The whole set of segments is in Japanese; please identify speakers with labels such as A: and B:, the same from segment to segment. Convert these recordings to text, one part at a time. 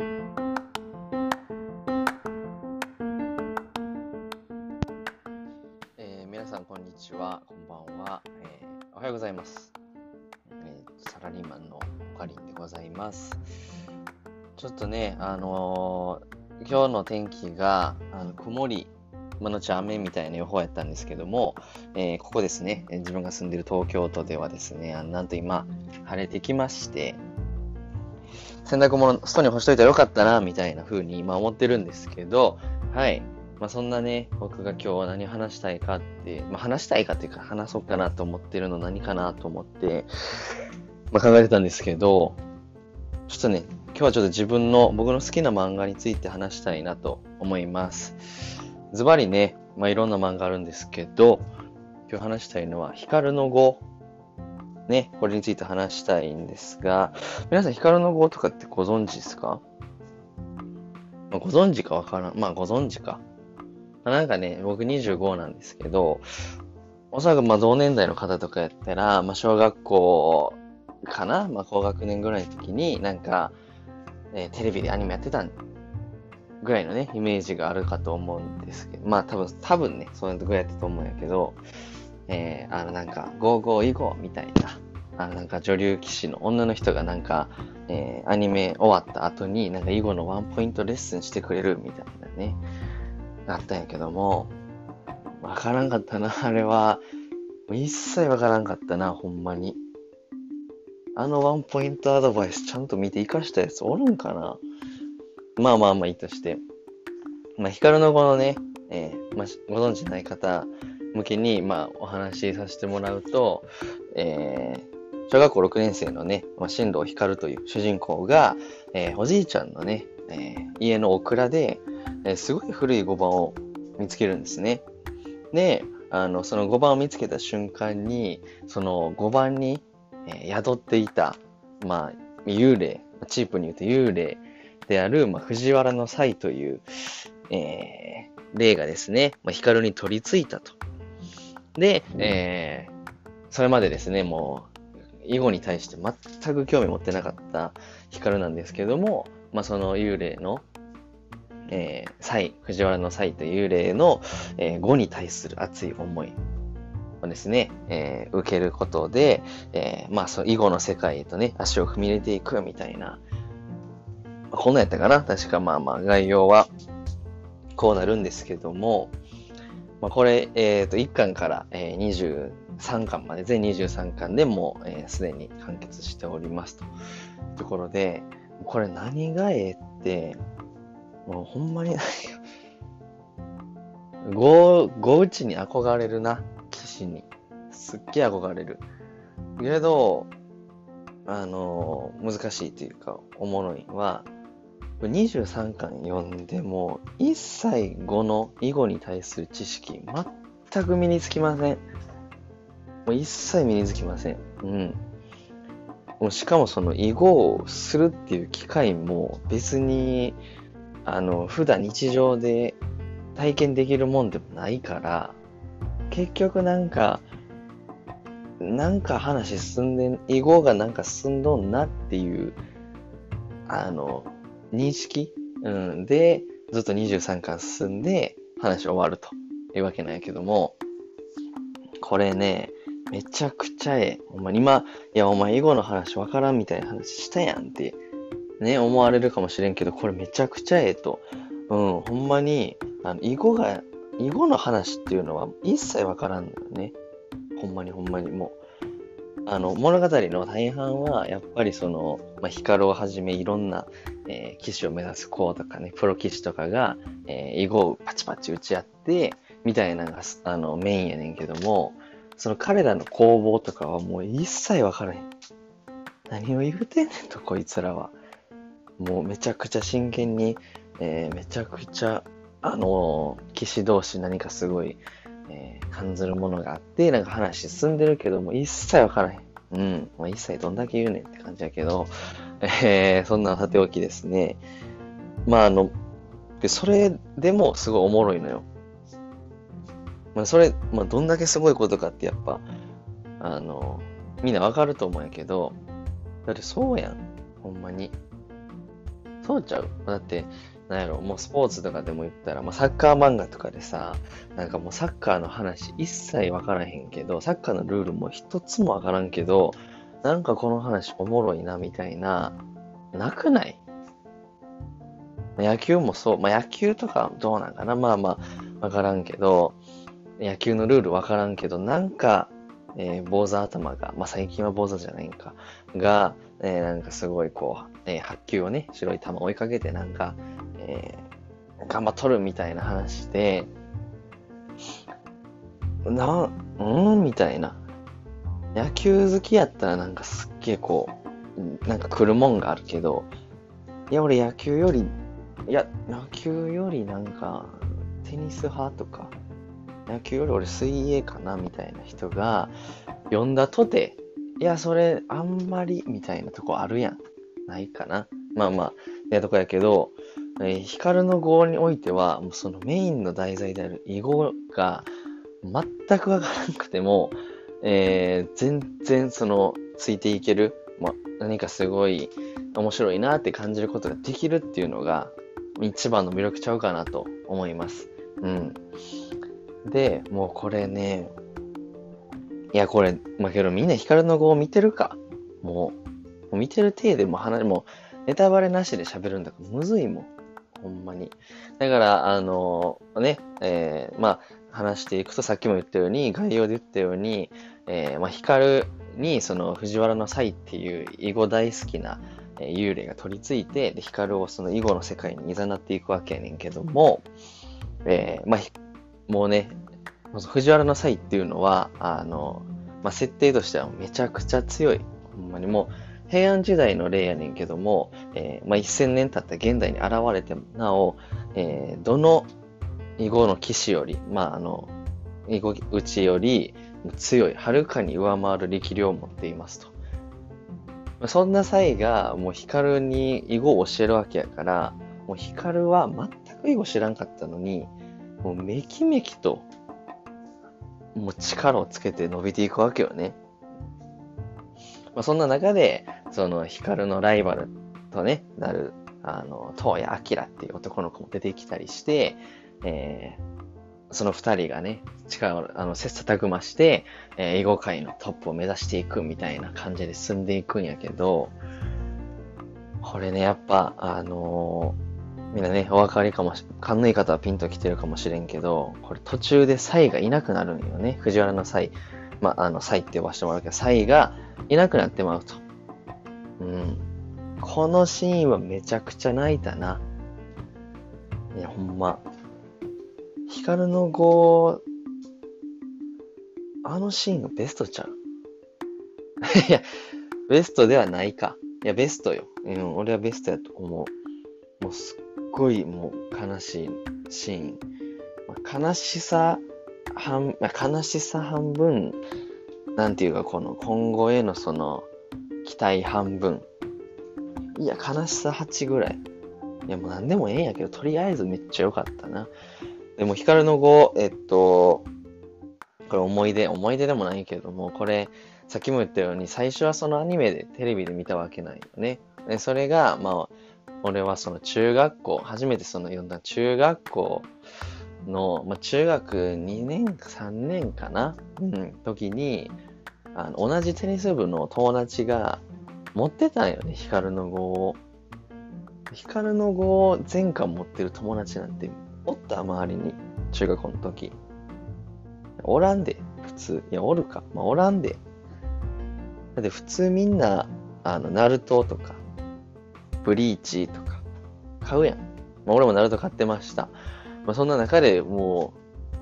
A: えー皆さんこんにちは、こんばんは、えーおはようございます、えーサラリーマンのおかりんでございます。ちょっとね、あのー今日の天気があの曇り、まあ後雨みたいな予報やったんですけども、えーここですね、え自分が住んでる東京都ではですね、あなんと今、晴れてきまして、洗濯物、外に干しといたらよかったな、みたいな風に今思ってるんですけど、はい。まあそんなね、僕が今日は何話したいかって、まあ話したいかっていうか話そうかなと思ってるの何かなと思って、まあ考えてたんですけど、ちょっとね、今日はちょっと自分の、僕の好きな漫画について話したいなと思います。ズバリね、まあいろんな漫画あるんですけど、今日話したいのは、光の語。ね、これについて話したいんですが、皆さん光の語とかってご存知ですか？まあご存知かわからん。まあご存知か。まあなんかね、僕25なんですけど、おそらくまあ同年代の方とかやったら、まあ小学校かな？まあ高学年ぐらいの時になんか、えーテレビでアニメやってたぐらいのね、イメージがあるかと思うんですけど、まあ多分、多分ね、そういうぐらいやったと思うんやけど、えー、あのなんか、ゴーゴーイゴーみたいな、あなんか女流棋士の女の人がなんか、えーアニメ終わった後になんか囲碁のワンポイントレッスンしてくれるみたいなね、あったんやけども、わからんかったな、あれは。一切わからんかったな、ほんまに。あのワンポイントアドバイスちゃんと見て活かしたやつおるんかなまあまあまあいいとして。まあ、光の子のね、えーまあ、ご存知ない方向けに、まあ、お話しさせてもらうと、えー小学校6年生のね、まあ、進藤光という主人公が、えーおじいちゃんのね、えー家のオクラで、えーすごい古い碁盤を見つけるんですね。で、あの、その碁盤を見つけた瞬間に、その碁盤に、え宿っていた、まあ、幽霊、チープに言うと幽霊である、まあ、藤原の才という、え霊がですね、まあ、光に取り付いたと。で、えそれまでですね、もう、囲碁に対して全く興味持ってなかった光なんですけども、まあ、その幽霊の、えー、才、藤原の才と幽霊の、えー、語に対する熱い思いをですね、えー受けることで、えーまあ、その囲碁の世界へとね、足を踏み入れていくみたいな、まあこんなんやったかな。確かまあまあ概要はこうなるんですけども、まあ、これ、えっ、と、1巻から、えー3巻まで、全23巻でもう、えーすでに完結しておりますと。ところで、これ何がええって、もうほんまに何か、ご、ごうちに憧れるな、騎士に。すっげえ憧れる。けど、あの難しいというか、おもろいのは、23巻読んでも、一切語の囲碁に対する知識、全く身につきません。もう一切身につきません。うん。もうしかもその囲碁をするっていう機会も別に、あの、普段日常で体験できるもんでもないから、結局なんか、なんか話進んで、囲碁がなんか進んどんなっていう、あの、認識、うん、で、ずっと23巻進んで話終わるというわけなんやけども、これね、めちゃくちゃええ。お前今、いやお前囲碁の話わからんみたいな話したやんって、ね、思われるかもしれんけど、これめちゃくちゃええと。うん、ほんまに、あの、囲碁が、囲碁の話っていうのは一切わからんのよね。ほんまにほんまにもう。あの、物語の大半は、やっぱりその、まあ、ヒカルをはじめいろんな、えー騎士を目指す子とかね、プロ騎士とかが、えー囲碁をパチパチ打ち合って、みたいなのが、あの、メインやねんけども、その彼らの攻防とかはもう一切わからへん。何を言うてんねんと、こいつらは。もうめちゃくちゃ真剣に、えーめちゃくちゃ、あのー騎士同士何かすごい、えー感じるものがあって、なんか話進んでるけども、一切わからへん。うん。まあ、一切どんだけ言うねんって感じやけど、えーそんなさておきですね。まあ、あの、で、それでもすごいおもろいのよ。まあ、それ、まあ、どんだけすごいことかってやっぱ、あの、みんなわかると思うんやけど、だってそうやん。ほんまに。通っちゃう？だって、なんやろ、もうスポーツとかでも言ったら、まあ、サッカー漫画とかでさ、なんかもうサッカーの話一切わからへんけど、サッカーのルールも一つもわからんけど、なんかこの話おもろいなみたいな、なくない？野球もそう。まあ、野球とかどうなんかな？まあまあ、わからんけど、野球のルールわからんけど、なんか、えー、坊主頭が、まあ、最近は坊主じゃないんか、が、えー、なんかすごいこう、えー、白球をね、白い球追いかけてなんか、えー、頑張っとるみたいな話で、な、うん？みたいな。野球好きやったらなんかすっげえこう、なんか来るもんがあるけど、いや、俺野球より、いや、野球よりなんか、テニス派とか、野球より俺水泳かなみたいな人が、読んだとて、いや、それあんまりみたいなとこあるやん。ないかな。まあまあ、ねとこやけど、えー、ヒカルの語においては、もうそのメインの題材である囲碁が全くわからなくても、えー、全然その、ついていける、まあ、何かすごい面白いなって感じることができるっていうのが、一番の魅力ちゃうかなと思います。うん。で、もうこれね、いや、これ、まあ、けどみんなヒカルの語を見てるかもう、もう見てる体でも話、もう、ネタバレなしで喋るんだからむずいもん。ほんまに。だから、あのー、ね、えー、まあ、話していくと、さっきも言ったように、概要で言ったように、えー、まあ、ヒカルに、その、藤原の際っていう囲碁大好きな、えー、幽霊が取り付いて、で、ヒカルをその囲碁の世界に誘っていくわけやねんけども、えー、まあ、もうね、藤原の際っていうのは、あの、まあ、設定としてはめちゃくちゃ強い。ほんまにもう、平安時代の例やねんけども、えー、まあ、1000年経った現代に現れてなお、えー、どの囲碁の騎士より、まあ、あの、囲碁打ちより強い、はるかに上回る力量を持っていますと。そんな際が、もうヒカルに囲碁を教えるわけやから、もうヒカルは全く囲碁知らんかったのに、もうめきめきと、もう力をつけて伸びていくわけよね。まあ、そんな中で、そのヒカルのライバルとね、なる、あの、東谷明っていう男の子も出てきたりして、えー、その二人がね、力を、あの、切磋琢磨して、えー、囲碁界のトップを目指していくみたいな感じで進んでいくんやけど、これね、やっぱ、あのーみんなね、お分かりかもし、勘のいい方はピンと来てるかもしれんけど、これ途中でサイがいなくなるんよね。藤原のサイ。まあ、あの、サイって呼ばせてもらうけど、サイがいなくなってまうと。うん。このシーンはめちゃくちゃ泣いたな。いや、ほんま。ヒカルの語、あのシーンがベストちゃう？いや、ベストではないか。いや、ベストよ。うん、俺はベストやと思う。もうすっごいもう悲しいシーン。ま、悲しさ半、悲しさ半分、なんていうかこの今後へのその期待半分。いや、悲しさ8ぐらい。いや、もう何でもええんやけど、とりあえずめっちゃ良かったな。でも、光の語、えっと、これ思い出、思い出でもないけども、これ、さっきも言ったように、最初はそのアニメでテレビで見たわけないよね。でそれが、まあ、俺はその中学校、初めてその読んだ中学校の、まあ、中学2年か3年かな、うん、時に、あの同じテニス部の友達が持ってたんよね、ヒカルの語を。ヒカルの語を全巻持ってる友達なんておった周りに、中学校の時。おらんで、普通。いや、おるか。まあ、おらんで。だって普通みんな、あの、ナルトとか、ブリーチとか買うやん。まあ、俺もナルト買ってました。まあ、そんな中でも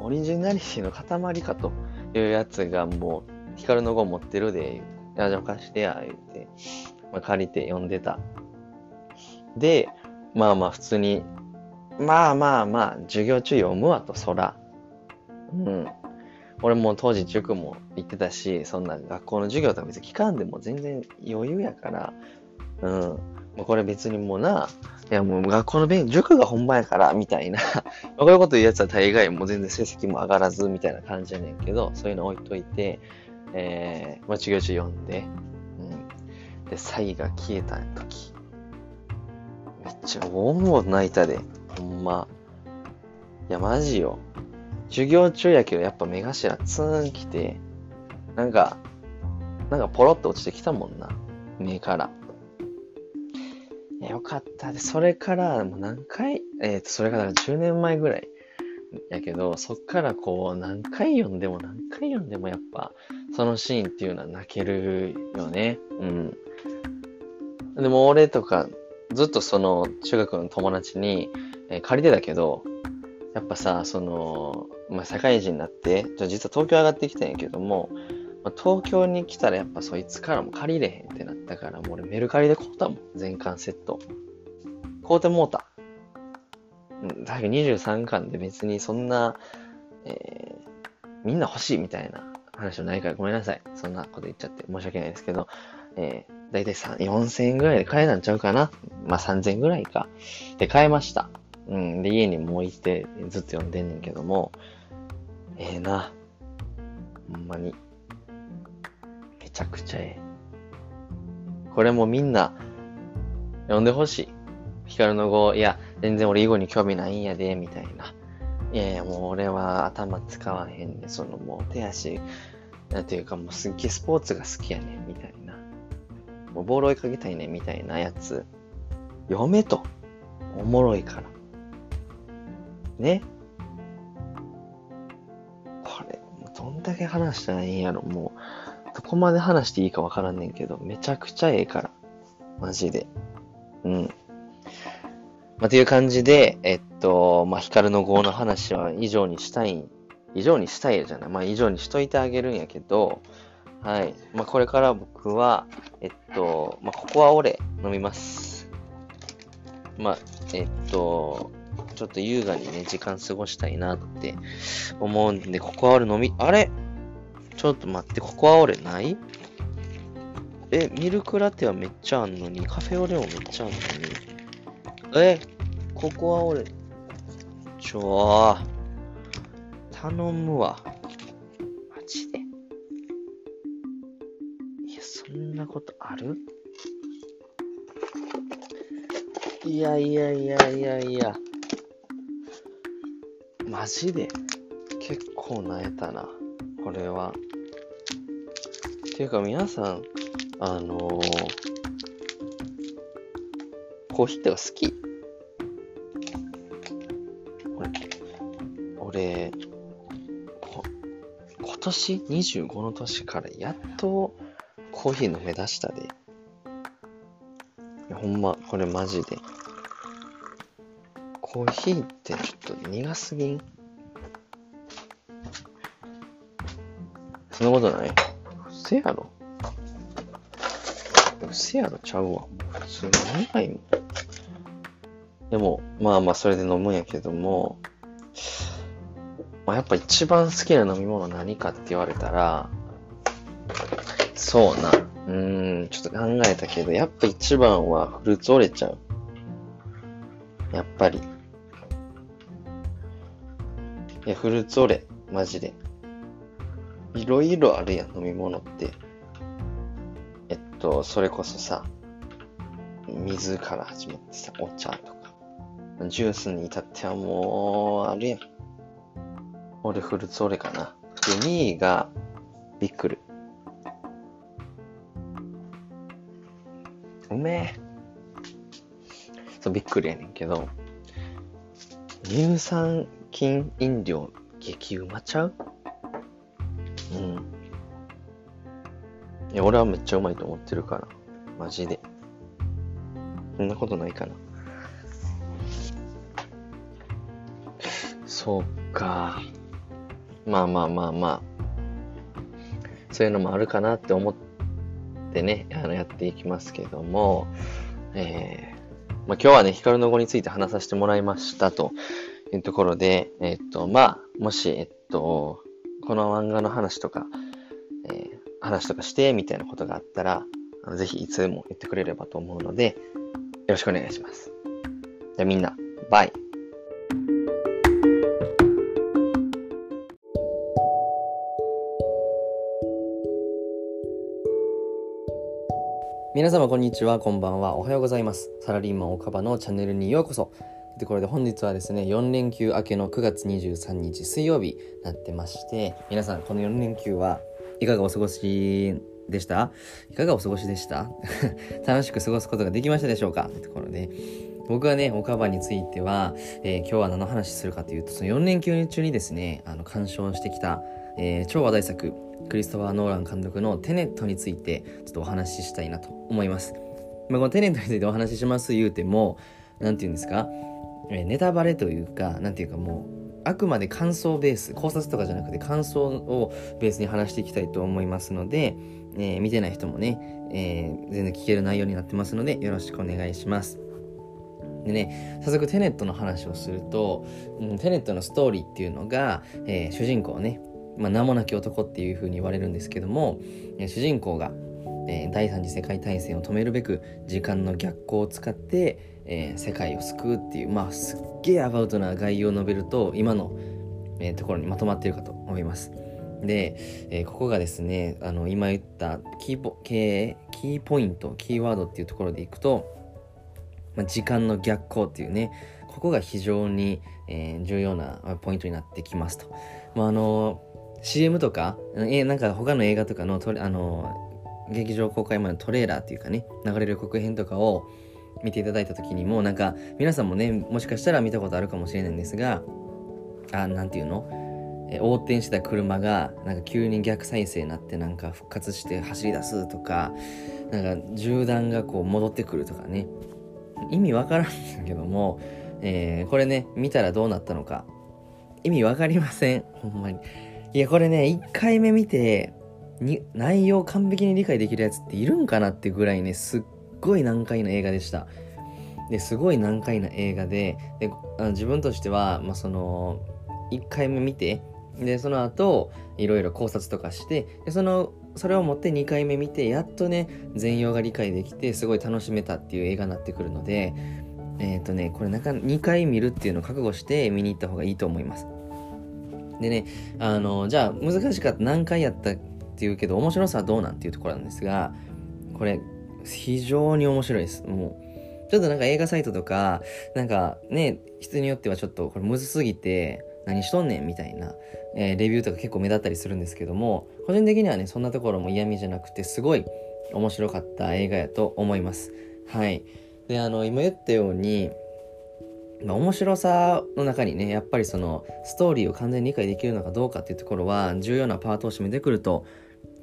A: う、オリジナリティの塊かというやつがもう、ヒカルの語持ってるで、や、じゃあ貸してや、言って、まあ、借りて読んでた。で、まあまあ普通に、まあまあまあ、授業中読むわと、そら。うん。俺も当時塾も行ってたし、そんな学校の授業とか別に聞かんでも全然余裕やから、うん。もうこれ別にもうな、いやもう学校の勉強塾が本番やから、みたいな こういうこと言うやつは大概もう全然成績も上がらず、みたいな感じやねんけど、そういうの置いといて、えー、まあ、授業中読んで、うん。で、サイが消えた時、めっちゃ、もう泣いたで。ほんま。いや、マジよ。授業中やけど、やっぱ目頭ツーン来て、なんか、なんかポロッと落ちてきたもんな。目から。よかったで、それから、もう何回、えっ、ー、と、それから10年前ぐらいやけど、そっからこう、何回読んでも何回読んでもやっぱ、そのシーンっていうのは泣けるよね。うん。でも俺とか、ずっとその中学の友達に、えー、借りてたけど、やっぱさ、その、まあ、社会人になって、実は東京上がってきたんやけども、まあ、東京に来たらやっぱそいつからも借りれへんってなったから、もう俺メルカリで買うたもん。全巻セット。買うてもうた。うん、だけど23巻で別にそんな、えー、みんな欲しいみたいな話はないからごめんなさい。そんなこと言っちゃって申し訳ないですけど、えー、だいたい4000円ぐらいで買えたんちゃうかなまあ3000円ぐらいか。で買えました。うん。で、家にも置いてずっと読んでんねんけども、ええー、な。ほんまに。めちゃくちゃええ。これもみんな、読んでほしい。ヒカルの語、いや、全然俺囲碁に興味ないんやで、みたいな。いやいや、もう俺は頭使わへんねそのもう手足、なんていうかもうすっげえスポーツが好きやねん、みたいな。もうボール追いかけたいねん、みたいなやつ。読めと。おもろいから。ね。これ、どんだけ話したらいいんやろ、もう。こまで話していいかわからんねんけど、めちゃくちゃええから。マジで。うん。まあ、という感じで、えっと、まあ、ヒカルの号の話は以上にしたい、以上にしたいじゃない。まあ、以上にしといてあげるんやけど、はい。まあ、これから僕は、えっと、まあ、ここは俺飲みます。まあ、えっと、ちょっと優雅にね、時間過ごしたいなって思うんで、ここは俺飲み、あれ？ちょっと待って、ここは俺ない？え、ミルクラテはめっちゃあんのに、カフェオレもめっちゃあんのに、え、ここは俺、ちょー、頼むわ。マジで？いや、そんなことある？いやいやいやいやいや。マジで？結構なえたな。これは。っていうか皆さん、あのー、コーヒーって好き？俺、今年25の年からやっとコーヒー飲め出したで。ほんま、これマジで。コーヒーってちょっと苦すぎん？そんなことないうせやろうせやろちゃうわ。普通に苦いもん。でも、まあまあそれで飲むんやけども、まあ、やっぱ一番好きな飲み物何かって言われたら、そうな。うーん、ちょっと考えたけど、やっぱ一番はフルーツ折れちゃう。やっぱり。いや、フルーツ折れ。マジで。いろいろあるやん、飲み物って。えっと、それこそさ、水から始まってさ、お茶とか。ジュースに至ってはもう、あるやん。俺フルーツオレかな。で、2位がビックル。うめえ。そう、ビックルやねんけど、乳酸菌飲料激うまちゃう？いや、俺はめっちゃうまいと思ってるから。マジで。そんなことないかな。そうか。まあまあまあまあ、そういうのもあるかなって思ってね、あのやっていきますけども、えー、まあ、今日はね、ヒカルの語について話させてもらいましたというところで、えっと、まあ、もし、えっと、この漫画の話とか、えー、話とかしてみたいなことがあったら、あのぜひいつでも言ってくれればと思うので、よろしくお願いします。じゃあみんな、バイ。皆様こんにちはこんばんはおはようございますサラリーマン岡場のチャンネルにようこそでこれで本日はですね4連休明けの9月23日水曜日なってまして皆さんこの4連休はいかがお過ごしでした？いかがお過ごしでした？楽しく過ごすことができましたでしょうか？というところで僕はね、岡場については、えー、今日は何の話するかというと、その4連休中にですね、あの、鑑賞してきた、えー、超話題作、クリストファー・ノーラン監督のテネットについてちょっとお話ししたいなと思います。まあ、このテネットについてお話しします言うても、何て言うんですか、えー、ネタバレというか、何て言うかもう、あくまで感想ベース、考察とかじゃなくて感想をベースに話していきたいと思いますので、えー、見てない人もね、えー、全然聞ける内容になってますので、よろしくお願いします。でね、早速テネットの話をすると、うん、テネットのストーリーっていうのが、えー、主人公ね、まあ、名もなき男っていう風に言われるんですけども主人公が、えー、第三次世界大戦を止めるべく時間の逆行を使って、えー、世界を救うっていうまあすっげえアバウトな概要を述べると今の、えー、ところにまとまっているかと思います。で、えー、ここがですねあの今言ったキーポキーポイントキーワードっていうところでいくと、まあ、時間の逆行っていうねここが非常に、えー、重要なポイントになってきますと。まあ、あの CM とか、えなんか他の映画とかの、あの、劇場公開前のトレーラーっていうかね、流れる予告編とかを見ていただいた時にも、なんか、皆さんもね、もしかしたら見たことあるかもしれないんですが、あ、なんていうの？え横転した車がなんか急に逆再生になってなんか復活して走り出すとかなんか銃弾がこう戻ってくるとかね。意味わからんですけども、えー、これね見たらどうなったのか。意味わかりません。ほんまに。いや、これね、1回目見て、に内容完璧に理解できるやつっているんかなってぐらいね、すっごい難解な映画でした。で、すごい難解な映画で、で自分としては、まあ、その、1回目見て、で、その後、いろいろ考察とかして、で、その、それを持って2回目見て、やっとね、全容が理解できて、すごい楽しめたっていう映画になってくるので、えっ、ー、とね、これなか2回見るっていうのを覚悟して見に行った方がいいと思います。でね、あの、じゃあ難しかった何回やったっていうけど面白さはどうなんていうところなんですが、これ非常に面白いです。もう、ちょっとなんか映画サイトとか、なんかね、人によってはちょっとこれむずすぎて、何しとんねんみたいな、えー、レビューとか結構目立ったりするんですけども、個人的にはね、そんなところも嫌味じゃなくて、すごい面白かった映画やと思います。はい。で、あの、今言ったように、まあ、面白さの中にねやっぱりそのストーリーを完全に理解できるのかどうかっていうところは重要なパートを占めてくると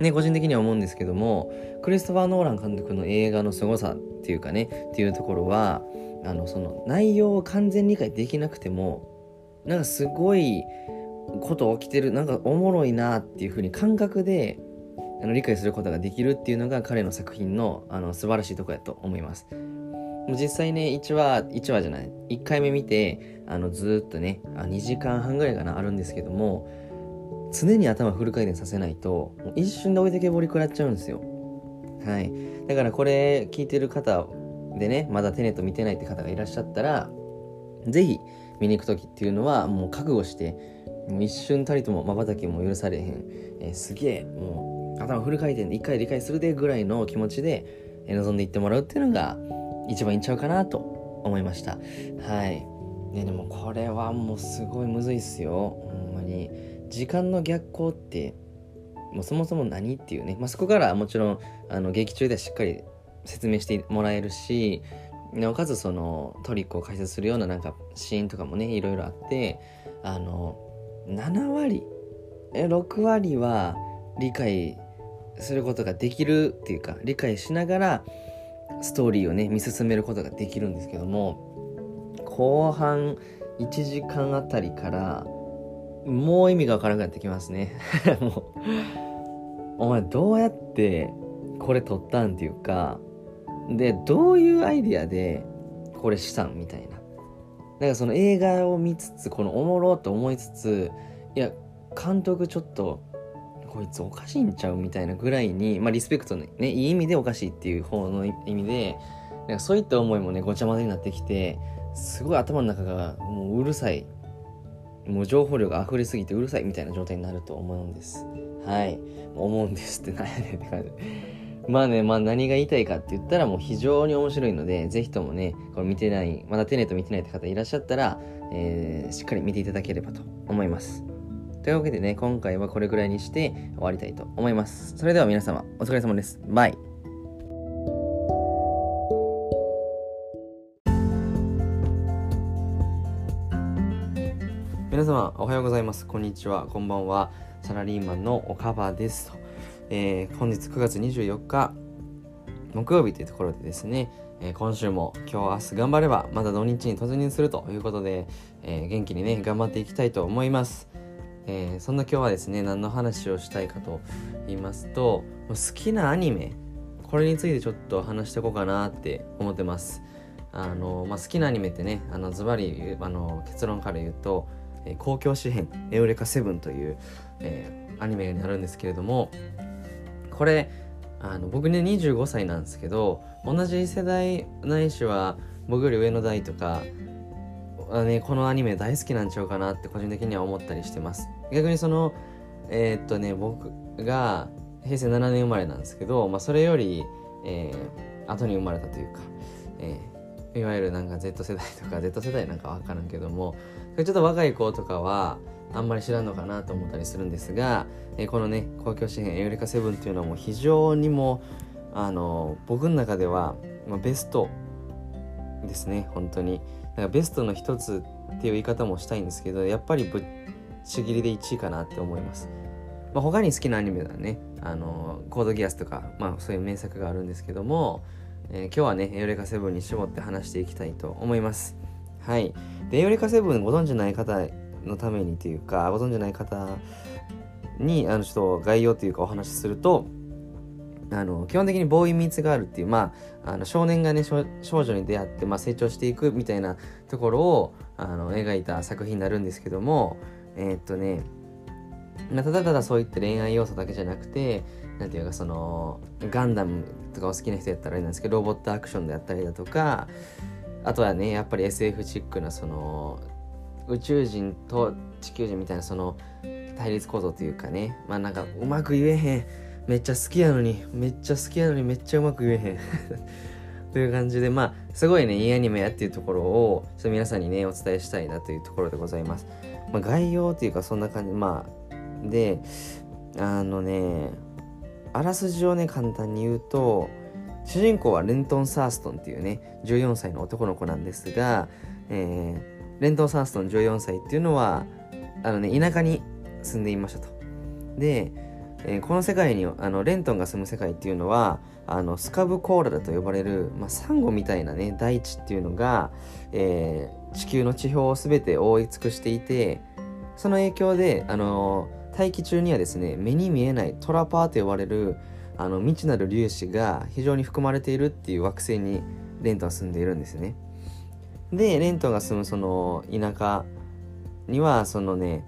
A: ね個人的には思うんですけどもクリストファー・ノーラン監督の映画の凄さっていうかねっていうところはあのその内容を完全理解できなくてもなんかすごいこと起きてるなんかおもろいなっていう風に感覚であの理解することができるっていうのが彼の作品のあの素晴らしいとこやと思います。実際ね、1話、1話じゃない、1回目見て、あの、ずっとね、あ2時間半ぐらいかな、あるんですけども、常に頭フル回転させないと、一瞬で置いてけぼり食らっちゃうんですよ。はい。だからこれ聞いてる方でね、まだテネット見てないって方がいらっしゃったら、ぜひ見に行く時っていうのは、もう覚悟して、もう一瞬たりとも瞬きも許されへん、えー、すげえ、もう頭フル回転で一回理解するでぐらいの気持ちで臨んでいってもらうっていうのが、一番いっちゃうかなと思いました。はい。ねでもこれはもうすごいむずいっすよ。ほん。に時間の逆行ってもうそもそも何っていうね、まあ、そこからもちろんあの劇中ではしっかり説明してもらえるしなおかつそのトリックを解説するようななんかシーンとかもねいろいろあってあの7割え6割は理解することができるっていうか理解しながらストーリーをね見進めることができるんですけども後半1時間あたりからもう意味がわからなくなってきますね。もう。お前どうやってこれ撮ったんっていうかでどういうアイディアでこれしたんみたいな。だかその映画を見つつこのおもろと思いつついや監督ちょっとこいつおかしいんちゃうみたいなぐらいに、まあ、リスペクトね、ね、いい意味でおかしいっていう方の意味で、なんかそういった思いもね、ごちゃ混ぜになってきて、すごい頭の中がもううるさい、もう情報量が溢れすぎてうるさいみたいな状態になると思うんです。はい。思うんですって何やねんって感じ。まあね、まあ何が言いたいかって言ったらもう非常に面白いので、ぜひともね、これ見てない、まだテネット見てないって方いらっしゃったら、えー、しっかり見ていただければと思います。というわけでね、今回はこれぐらいにして終わりたいと思います。それでは皆様、お疲れ様です。バイ。皆様、おはようございます。こんにちは。こんばんは。サラリーマンの岡場ですと。えー、本日9月24日木曜日というところでですね、えー、今週も今日明日頑張ればまた土日に突入するということで、えー、元気にね頑張っていきたいと思います、えそんな今日はですね何の話をしたいかと言いますと好きなアニメこれについてちょっと話していこうかなって思ってますあの、まあ、好きなアニメってねあのズバリあの結論から言うと「え公共詩編エウレカセブン」という、えアニメになるんですけれどもこれあの僕ね25歳なんですけど同じ世代ないしは僕より上の代とかね、このアニメ大好きなんちゃうかなって個人的には思ったりしてます。逆にそのえー、っとね僕が平成7年生まれなんですけど、まあ、それより、えー、後に生まれたというか、えー、いわゆるなんか Z 世代とか Z 世代なんか分からんけどもちょっと若い子とかはあんまり知らんのかなと思ったりするんですが、え、このね公共紙幣エウレカセブンっていうのはもう非常にもあの僕の中では、まあ、ベストですね本当に。だからベストの一つっていう言い方もしたいんですけどやっぱりぶっちぎりで1位かなって思います、まあ、他に好きなアニメはねあのコードギアスとか、まあ、そういう名作があるんですけども、えー、今日はねエウレカセブンに絞って話していきたいと思います。はい。でエウレカセブンご存知ない方のためにというかご存じない方にあのちょっと概要というかお話しするとあの基本的にボーイミーツガールっていう、まあ、あの少年がね少女に出会って、まあ、成長していくみたいなところをあの描いた作品になるんですけどもえー、っとね、まあ、ただただそういった恋愛要素だけじゃなくてなんていうかそのガンダムとかお好きな人やったらあれなんですけどロボットアクションであったりだとかあとはねやっぱり SF チックなその宇宙人と地球人みたいなその対立構造というかねまあなんかうまく言えへん。めっちゃ好きやのにめっちゃ好きやのにめっちゃうまく言えへん。という感じでまあすごいねいいアニメやっていうところをちょっと皆さんにねお伝えしたいなというところでございます、まあ、概要というかそんな感じ。まあであのねあらすじをね簡単に言うと主人公はレントン・サーストンっていうね14歳の男の子なんですが、えー、レントン・サーストン14歳っていうのはあのね田舎に住んでいましたと。で、えー、この世界にあのレントンが住む世界っていうのはあのスカブコーラだと呼ばれる、まあ、サンゴみたいなね大地っていうのが、えー、地球の地表を全て覆い尽くしていてその影響であの大気中にはですね目に見えないトラパーと呼ばれるあの未知なる粒子が非常に含まれているっていう惑星にレントンは住んでいるんですね。でレントが住むその田舎にはそのね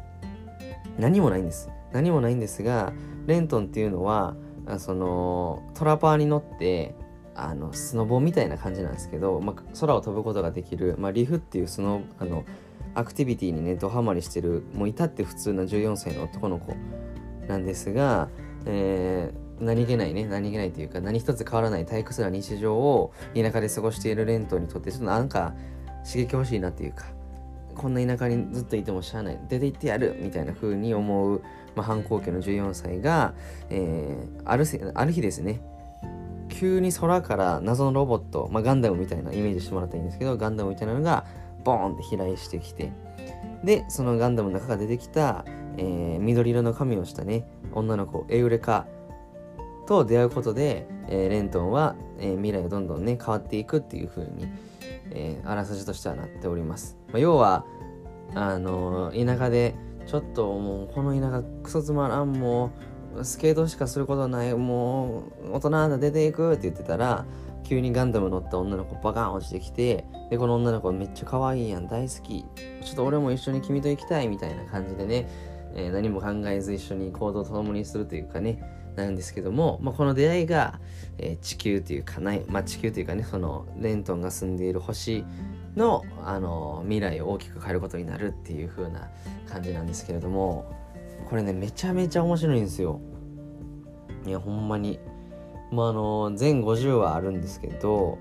A: 何もないんです何もないんですがレントンっていうのはそのトラパーに乗ってあのスノボみたいな感じなんですけど、まあ、空を飛ぶことができる、まあ、リフっていうスノあのアクティビティにねドハマりしてるもう至って普通な14歳の男の子なんですが、えー、何気ないね何気ないというか何一つ変わらない退屈な日常を田舎で過ごしているレントにとってちょっとなんか刺激欲しいなっていうかこんな田舎にずっといてもしゃあない出て行ってやるみたいな風に思う、まあ、反抗期の14歳が、えー、あるある日ですね急に空から謎のロボット、まあ、ガンダムみたいなイメージしてもらったらいいんですけどガンダムみたいなのがボーンって飛来してきてでそのガンダムの中から出てきた、えー、緑色の髪をしたね女の子エウレカと出会うことで、えー、レントンは、えー、未来がどんどんね変わっていくっていう風にえー、あらすじとしてはなっております。まあ、要は、あのー、田舎で、ちょっともう、この田舎クソつまらん、もう、スケートしかすることない、もう、大人だ出ていくって言ってたら、急にガンダム乗った女の子バカン落ちてきて、で、この女の子めっちゃ可愛いやん、大好き。ちょっと俺も一緒に君と行きたいみたいな感じでね、えー、何も考えず一緒に行動を共にするというかね、なんですけども、まあ、この出会いが、えー、地球というかない、まあ、地球というかねそのレントンが住んでいる星の、あの未来を大きく変えることになるっていう風な感じなんですけれどもこれねめちゃめちゃ面白いんですよ。いやほんまに。もうあの全50話あるんですけど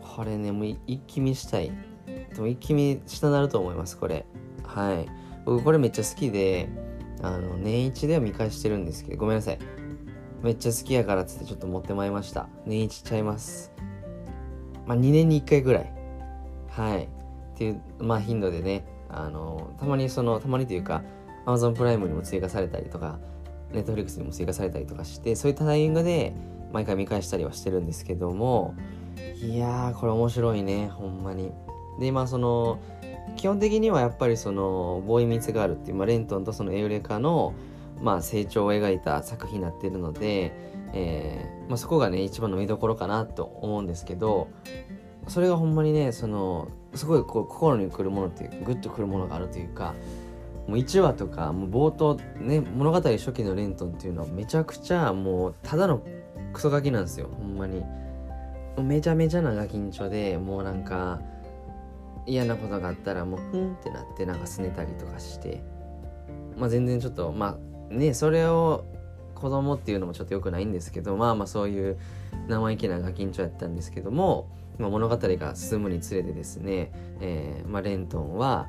A: これねもう一気見したい。でも一気見したなると思いますこれ。はい。僕これめっちゃ好きであの年一では見返してるんですけどごめんなさい。めっちゃ好きやからっつってちょっと持ってまいりました。年一ちゃいます。まあ2年に1回ぐらい。はい。っていうまあ頻度でねあのたまにそのたまにというか Amazon プライムにも追加されたりとか Netflix にも追加されたりとかしてそういったタイミングで毎回見返したりはしてるんですけどもいやーこれ面白いねほんまに。で今その基本的にはやっぱりそのボーイミーツガールっていう、まあ、レントンとそのエウレカの、まあ、成長を描いた作品になっているので、えーまあ、そこがね一番の見どころかなと思うんですけどそれがほんまにねそのすごいこう心にくるものっていうグッとくるものがあるというかもう1話とかもう冒頭ね物語初期のレントンっていうのはめちゃくちゃもうただのクソガキなんですよほんまに。めちゃめちゃなガキンチョでもうなんか嫌なことがあったらもうふんってなってなんかすねたりとかして。まあ全然ちょっとまあねそれを子供っていうのもちょっと良くないんですけどまあまあそういう生意気なガキンチョやったんですけども、まあ、物語が進むにつれてですね、えーまあ、レントンは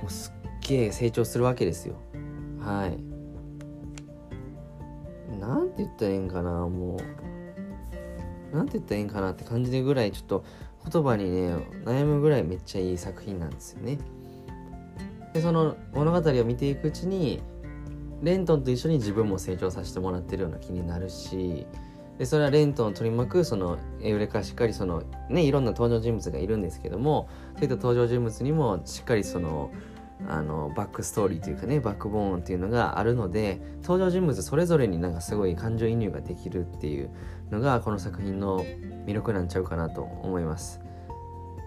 A: もうすっげえ成長するわけですよ。はい。なんて言ったらいいんかなもう。なんて言ったらいいんかなって感じでぐらいちょっと言葉にね悩むぐらいめっちゃいい作品なんですよね。でその物語を見ていくうちにレントンと一緒に自分も成長させてもらってるような気になるしでそれはレントンを取り巻くそのエウレカしっかりそのねいろんな登場人物がいるんですけどもそういった登場人物にもしっかりそのあのバックストーリーというかねバックボーンっていうのがあるので登場人物それぞれになんかすごい感情移入ができるっていうのがこの作品の魅力なんちゃうかなと思います。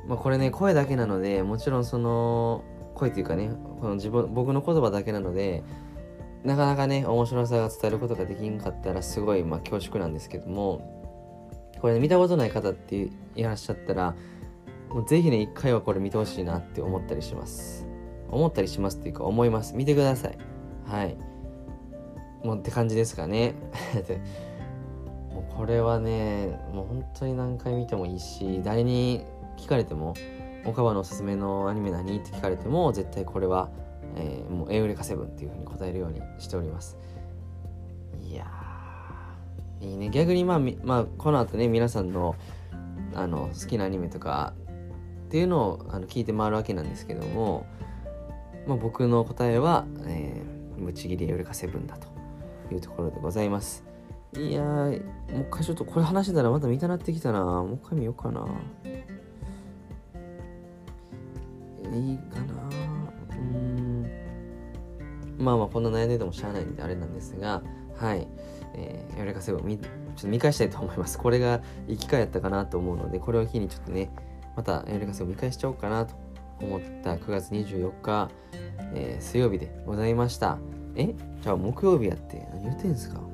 A: まあ、これね声だけなのでもちろんその声っていうかねこの自分僕の言葉だけなのでなかなかね面白さが伝えることができんかったらすごいまあ恐縮なんですけどもこれ、ね、見たことない方っていらっしゃったらもうぜひね一回はこれ見てほしいなって思ったりします。思ったりしますっていうか思います。見てください。はい。もうって感じですかね。これはねもう本当に何回見てもいいし誰に聞かれても岡場のおすすめのアニメ何って聞かれても絶対これは、えー、もうエウレカセブンっていうふうに答えるようにしております。いやいいね。逆にまあ、まあ、この後ね皆さんのあの好きなアニメとかっていうのをあの聞いて回るわけなんですけども、まあ、僕の答えは、えー、ムチギリエウレカセブンだというところでございます。いやもう一回ちょっとこれ話したらまた見たなってきたな。もう一回見ようかな。いいかな。うん。まあまあこんな悩んでてもしゃあないんであれなんですが。はい。えー、やわらかせを見ちょっと見返したいと思います。これが生き返ったかなと思うのでこれを機にちょっとねまたやわらかせを見返しちゃおうかなと思った9月24日、えー、水曜日でございました。え？じゃあ木曜日やって何言ってんすか？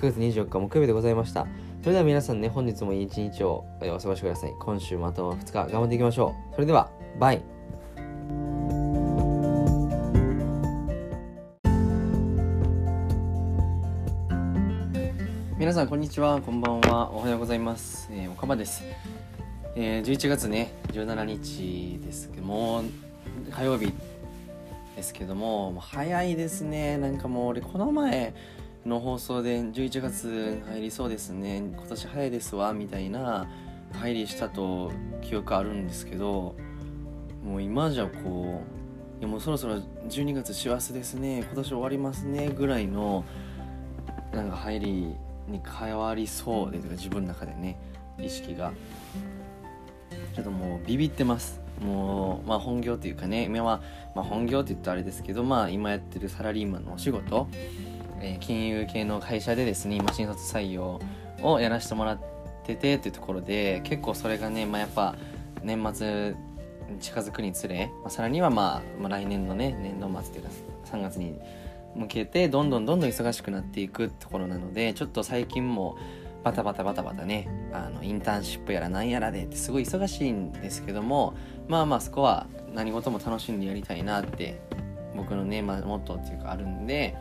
A: 9月24日木曜日でございました。それでは皆さんね本日もいい一日をお過ごしください。今週もあと2日頑張っていきましょう。それではバイ。皆さんこんにちは。こんばんは。おはようございます、えー、岡場です、えー、11月ね17日ですけども火曜日ですけどもも早いですね。なんかもう俺この前の放送で11月入りそうですね。今年早いですわみたいな入りしたと記憶あるんですけどもう今じゃこういやもうそろそろ12月師走ですね今年終わりますねぐらいのなんか入りに変わりそうでとか自分の中でね意識が。ちょっともうビビってます。もうまあ本業っていうかね今は、まあ、本業って言ったらあれですけどまあ今やってるサラリーマンのお仕事、えー、金融系の会社でですね今新卒採用をやらせてもらっててっていうところで結構それがねまあやっぱ年末近づくにつれ、まあ、さらにはまあ、まあ、来年のね年度末っていうか3月に向けてどんどんどんどん忙しくなっていくところなのでちょっと最近もバタバタバタバタねあのインターンシップやらなんやらでってすごい忙しいんですけどもまあまあそこは何事も楽しんでやりたいなって僕のね、まあ、モットーっていうかあるんで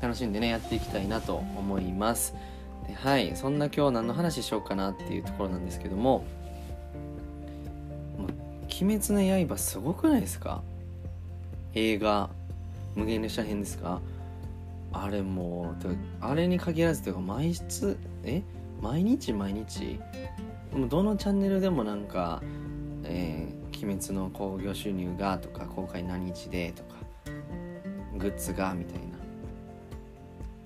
A: 楽しんでねやっていきたいなと思います。ではいそんな今日何の話しようかなっていうところなんですけども「鬼滅の刃」すごくないですか？映画無限列車編ですか？あれもうあれに限らずというか毎日え？毎日？毎日？もうどのチャンネルでもなんか「えー、鬼滅の興行収入が」とか「公開何日で」とか「グッズが」みたいな。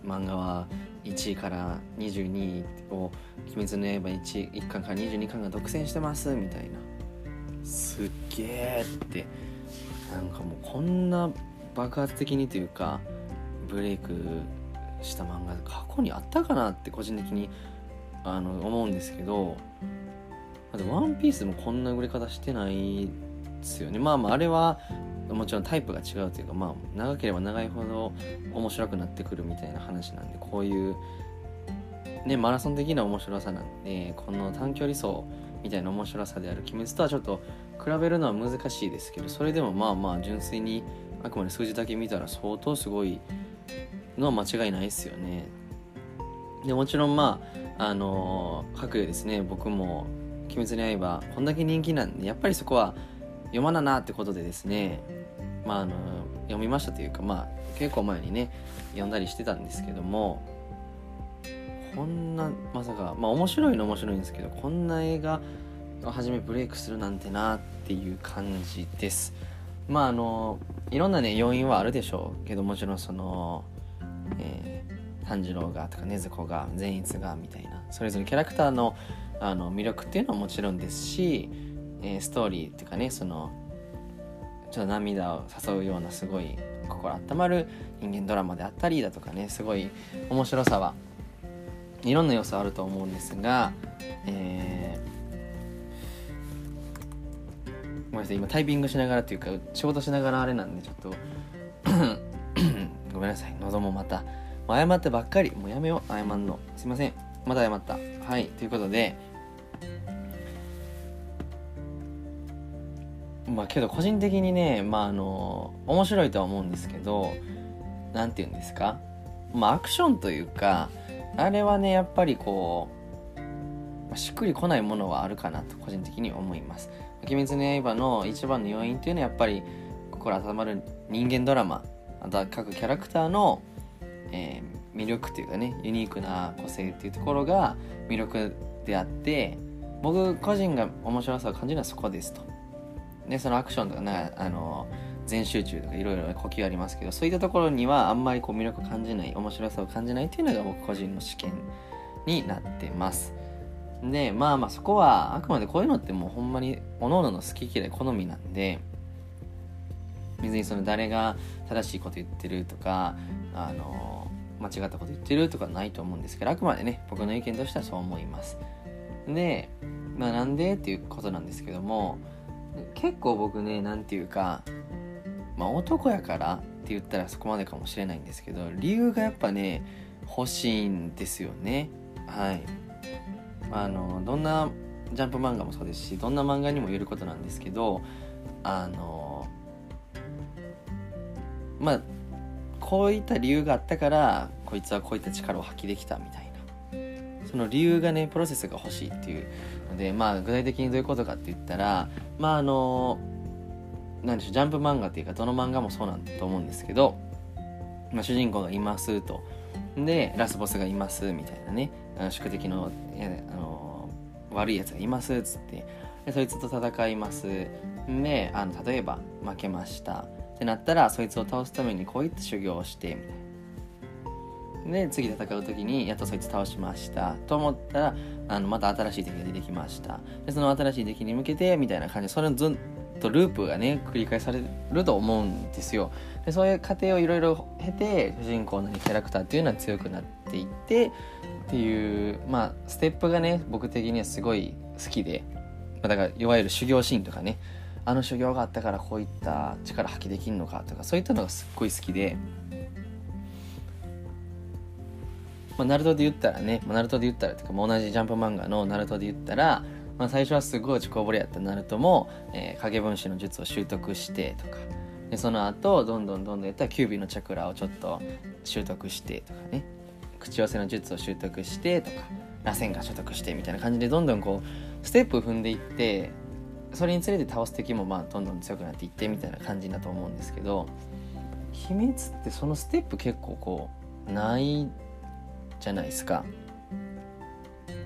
A: 漫画は1位から22位を「鬼滅の刃1」1巻から22巻が独占してます。みたいなすっげえって。なんかもうこんな爆発的にというかブレイクした漫画過去にあったかなって個人的にあの思うんですけど「ワンピースもこんな売れ方してないですよね。まあまああれはもちろんタイプが違うというかまあ長ければ長いほど面白くなってくるみたいな話なんでこういうねマラソン的な面白さなんでこの短距離走みたいな面白さである鬼滅とはちょっと比べるのは難しいですけどそれでもまあまあ純粋にあくまで数字だけ見たら相当すごいのは間違いないですよね。でもちろんまああのー、各ですね僕も「鬼滅の刃」こんだけ人気なんでやっぱりそこは読まななってことでですねまああの読みましたというかまあ結構前にね読んだりしてたんですけどもこんなまさかまあ面白いの面白いんですけどこんな映画をはじめブレイクするなんてなっていう感じです。まああのいろんなね要因はあるでしょうけどもちろんその、えー、炭治郎がとか禰豆子が善逸がみたいなそれぞれキャラクターのあの魅力っていうのはもちろんですし、えー、ストーリーっていうかねそのちょっと涙を誘うようなすごい心温まる人間ドラマであったりだとかねすごい面白さはいろんな要素あると思うんですが、えー、ごめんなさい今タイピングしながらっていうか仕事しながらあれなんでちょっと ごめんなさい喉もまた謝ってばっかりもうやめよう謝んの。すいません。また謝った。はいということでまあけど個人的にねまああの面白いとは思うんですけど何て言うんですか？まあアクションというかあれはねやっぱりこうしっくりこないものはあるかなと個人的に思います「鬼滅の刃」の一番の要因っていうのはやっぱり心温まる人間ドラマあとは各キャラクターの、えー、魅力っていうかねユニークな個性っていうところが魅力であって僕個人が面白さを感じるのはそこですと。でそのアクションとかねあの全集中とかいろいろ呼吸ありますけどそういったところにはあんまりこう魅力を感じない面白さを感じないっていうのが僕個人の試験になってます。でまあまあそこはあくまでこういうのってもうほんまに各々の好き嫌い好みなんで別にその誰が正しいこと言ってるとかあの間違ったこと言ってるとかないと思うんですけどあくまでね僕の意見としてはそう思います。でまあなんでっていうことなんですけども結構僕ね何て言うかまあ男やからって言ったらそこまでかもしれないんですけど理由がやっぱね欲しいんですよね。はい。あのどんなジャンプ漫画もそうですしどんな漫画にも言えることなんですけどあのまあこういった理由があったからこいつはこういった力を発揮できたみたいな。その理由がねプロセスが欲しいっていうのでまあ具体的にどういうことかって言ったらまああの何でしょうジャンプ漫画っていうかどの漫画もそうなんだと思うんですけど、まあ、主人公がいますと。でラスボスがいますみたいなね。あの宿敵のあの悪いやつがいますっつって。でそいつと戦います。であの例えば負けました。ってなったらそいつを倒すためにこういった修行をしてみたいなで次戦う時にやっとそいつ倒しました。と思ったらあのまた新しい敵が出てきました。でその新しい敵に向けてみたいな感じでそれをずっとループがね繰り返されると思うんですよ。でそういう過程をいろいろ経て主人公のキャラクターっていうのは強くなっていってっていうまあステップがね僕的にはすごい好きで、ま、だからいわゆる修行シーンとかね。あの修行があったからこういった力発揮できるのかとかそういったのがすっごい好きで。まあ、ナルトで言ったらね、まあ、ナルトで言ったらというか、まあ、同じジャンプ漫画のナルトで言ったら、まあ、最初はすごい落ちこぼれやったナルトも、えー、影分身の術を習得してとかでその後どんどんどんどんやったらキュービーのチャクラをちょっと習得してとかね
B: 口寄せの術を習得してとか螺旋が習得してみたいな感じでどんどんこうステップ踏んでいってそれにつれて倒す敵もまあどんどん強くなっていってみたいな感じだと思うんですけど秘密ってそのステップ結構こうないじゃないですか。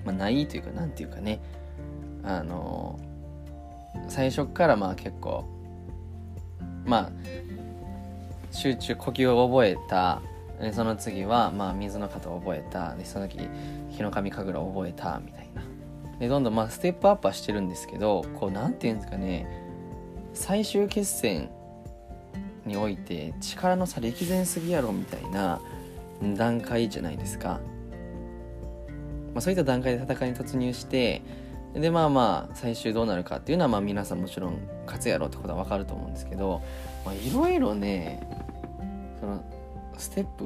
B: まあ、ないというかなんていうかね。あの最初からまあ結構まあ集中呼吸を覚えた。でその次はまあ水の型を覚えた。でその時日の神神楽を覚えた。みたいな。でどんどんまあステップアップはしてるんですけどこうなんていうんですかね。最終決戦において力の差歴然すぎやろみたいな。段階じゃないですか、まあ、そういった段階で戦いに突入してでまあまあ最終どうなるかっていうのはまあ皆さんもちろん勝つやろうってことは分かると思うんですけどいろいろねそのステップ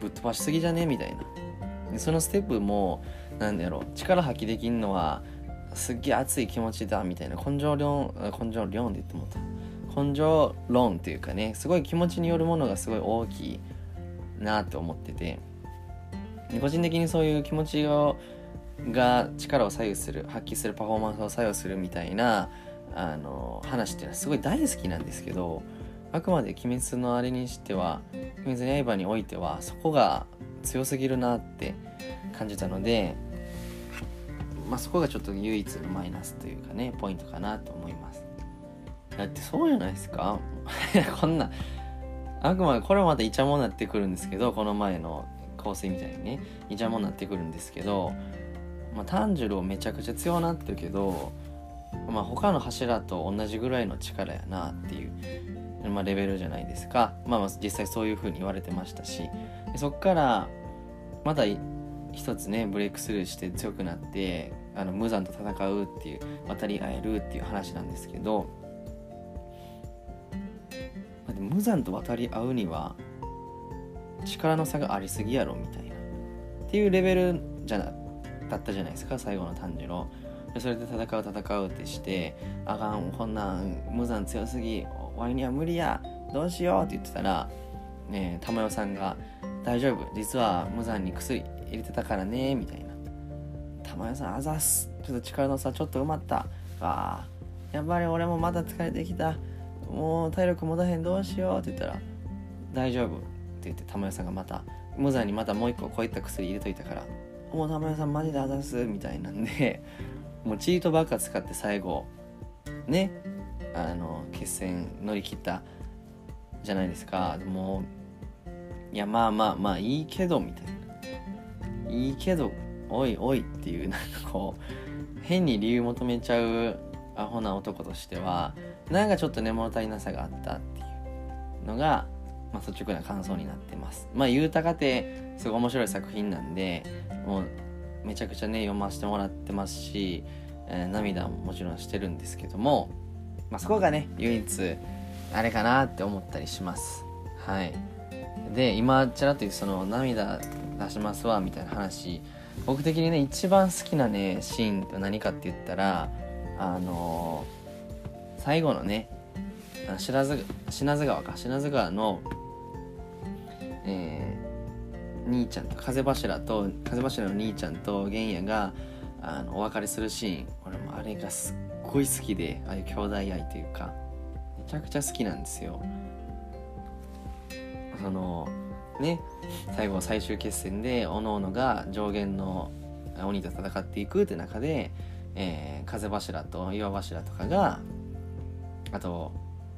B: ぶっ飛ばしすぎじゃねみたいな。そのステップもなんだろう力発揮できんのはすっげえ熱い気持ちだみたいな。根性論根性論って言ってもった。根性論っていうかねすごい気持ちによるものがすごい大きい。なって思ってて。個人的にそういう気持ちをが力を左右する発揮するパフォーマンスを左右するみたいなあの話っていうのはすごい大好きなんですけどあくまで「鬼滅のあれ」にしては「鬼滅の刃」においてはそこが強すぎるなって感じたので、まあ、そこがちょっと唯一マイナスというかねポイントかなと思います。だってそうじゃないですか。こんなあくまでこれもまたイチャモンになってくるんですけどこの前の香水みたいにねイチャモンになってくるんですけど、まあ、炭治郎めちゃくちゃ強なってるけど、まあ、他の柱と同じぐらいの力やなっていうまあ、レベルじゃないですか、まあ、まあ実際そういうふうに言われてましたし。そっからまた一つねブレイクスルーして強くなってあの無残と戦うっていう渡り合えるっていう話なんですけど、まあ、無残と渡り合うには力の差がありすぎやろみたいな。っていうレベルじゃなだったじゃないですか最後の炭治郎。でそれで戦う戦うってしてあかんこんなん無残強すぎワイには無理やどうしようって言ってたら、ね、玉代さんが「大丈夫実は無残に薬入れてたからね」みたいな「玉代さんあざっす。ちょっと力の差ちょっと埋まった。あやっぱり俺もまだ疲れてきた。もう体力持たへんどうしよう」って言ったら「大丈夫」って言って玉代さんがまた無残にまたもう一個こういった薬入れといたから「もう玉代さんマジであざす」みたいなんでもうチートばっか使って最後ねあの決戦乗り切ったじゃないですか。でもいやまあまあまあいいけどみたいな。いいけどおいおいっていうなんかこう変に理由求めちゃうアホな男としてはなんかちょっとね物足りなさがあったっていうのが、まあ、率直な感想になってます。まあ言うたかてすごい面白い作品なんでもうめちゃくちゃね読ませてもらってますし、えー、涙ももちろんしてるんですけどもまあ、そこがね唯一あれかなって思ったりします。はい。で今ちらっとその涙出しますわみたいな話。僕的にね一番好きなねシーンって何かって言ったらあのー、最後のね品津品津川か。品津川のえー、兄ちゃんと風柱と風柱の兄ちゃんと玄也があのお別れするシーン。俺もあれがすっごい好きでああいう兄弟愛というか。めちゃくちゃ好きなんですよ。そのね最後最終決戦でおのおのが上限の鬼と戦っていくって中で、えー、風柱と岩柱とかがあと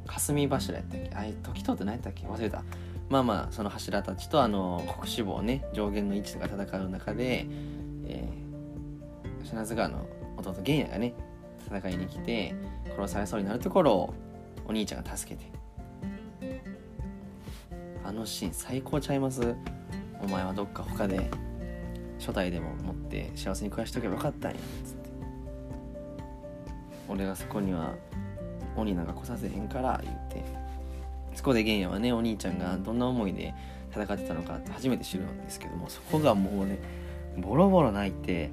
B: 霞柱やったっけ？あれ時とって何やったっけ？忘れた。まあまあその柱たちとあの国志望ね上限の位置とか戦う中で、えー、品津川の弟玄也がね戦いに来て殺されそうになるところをお兄ちゃんが助けて。あのシーン最高ちゃいます？お前はどっか他で初代でも持って幸せに暮らしとけばよかったんやつって。俺がそこには鬼なんか来させへんから言って。そこで玄也はねお兄ちゃんがどんな思いで戦ってたのかって初めて知るんですけどもそこがもうねボロボロ泣いて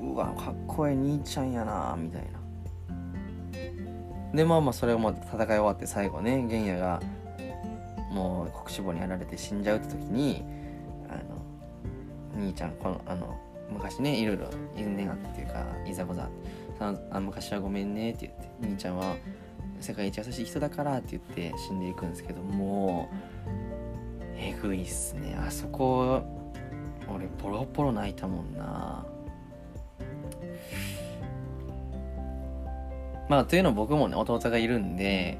B: うわかっこいい兄ちゃんやなみたいな。でまあまあそれも戦い終わって最後ね玄也がもう国志望にやられて死んじゃうって時にあの兄ちゃんこのあの昔ねいろいろ因縁あっていうかいざこざ。ああ昔はごめんねって言って兄ちゃんは世界一優しい人だからって言って死んでいくんですけどもえぐいっすね。あそこ俺ボロボロ泣いたもんな。まあというの僕もね弟がいるんで、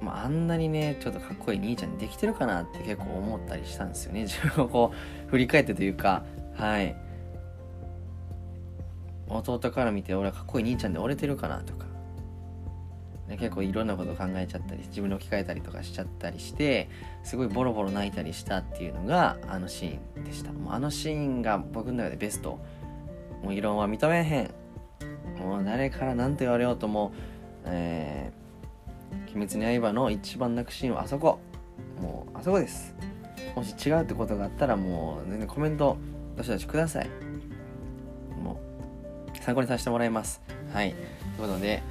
B: まあ、あんなにねちょっとかっこいい兄ちゃんできてるかなって結構思ったりしたんですよね。自分をこう振り返ってというかはい弟から見て俺はかっこいい兄ちゃんで折れてるかなとか、ね、結構いろんなこと考えちゃったり自分に置き換えたりとかしちゃったりしてすごいボロボロ泣いたりしたっていうのがあのシーンでした。もうあのシーンが僕の中でベスト。もう異論は認めへん。もう誰から何と言われようともえー、鬼滅の刃の一番泣くシーンはあそこ。もうあそこです。もし違うってことがあったらもう全然コメントどしどしください。参考にさせてもらいます。はい。ということで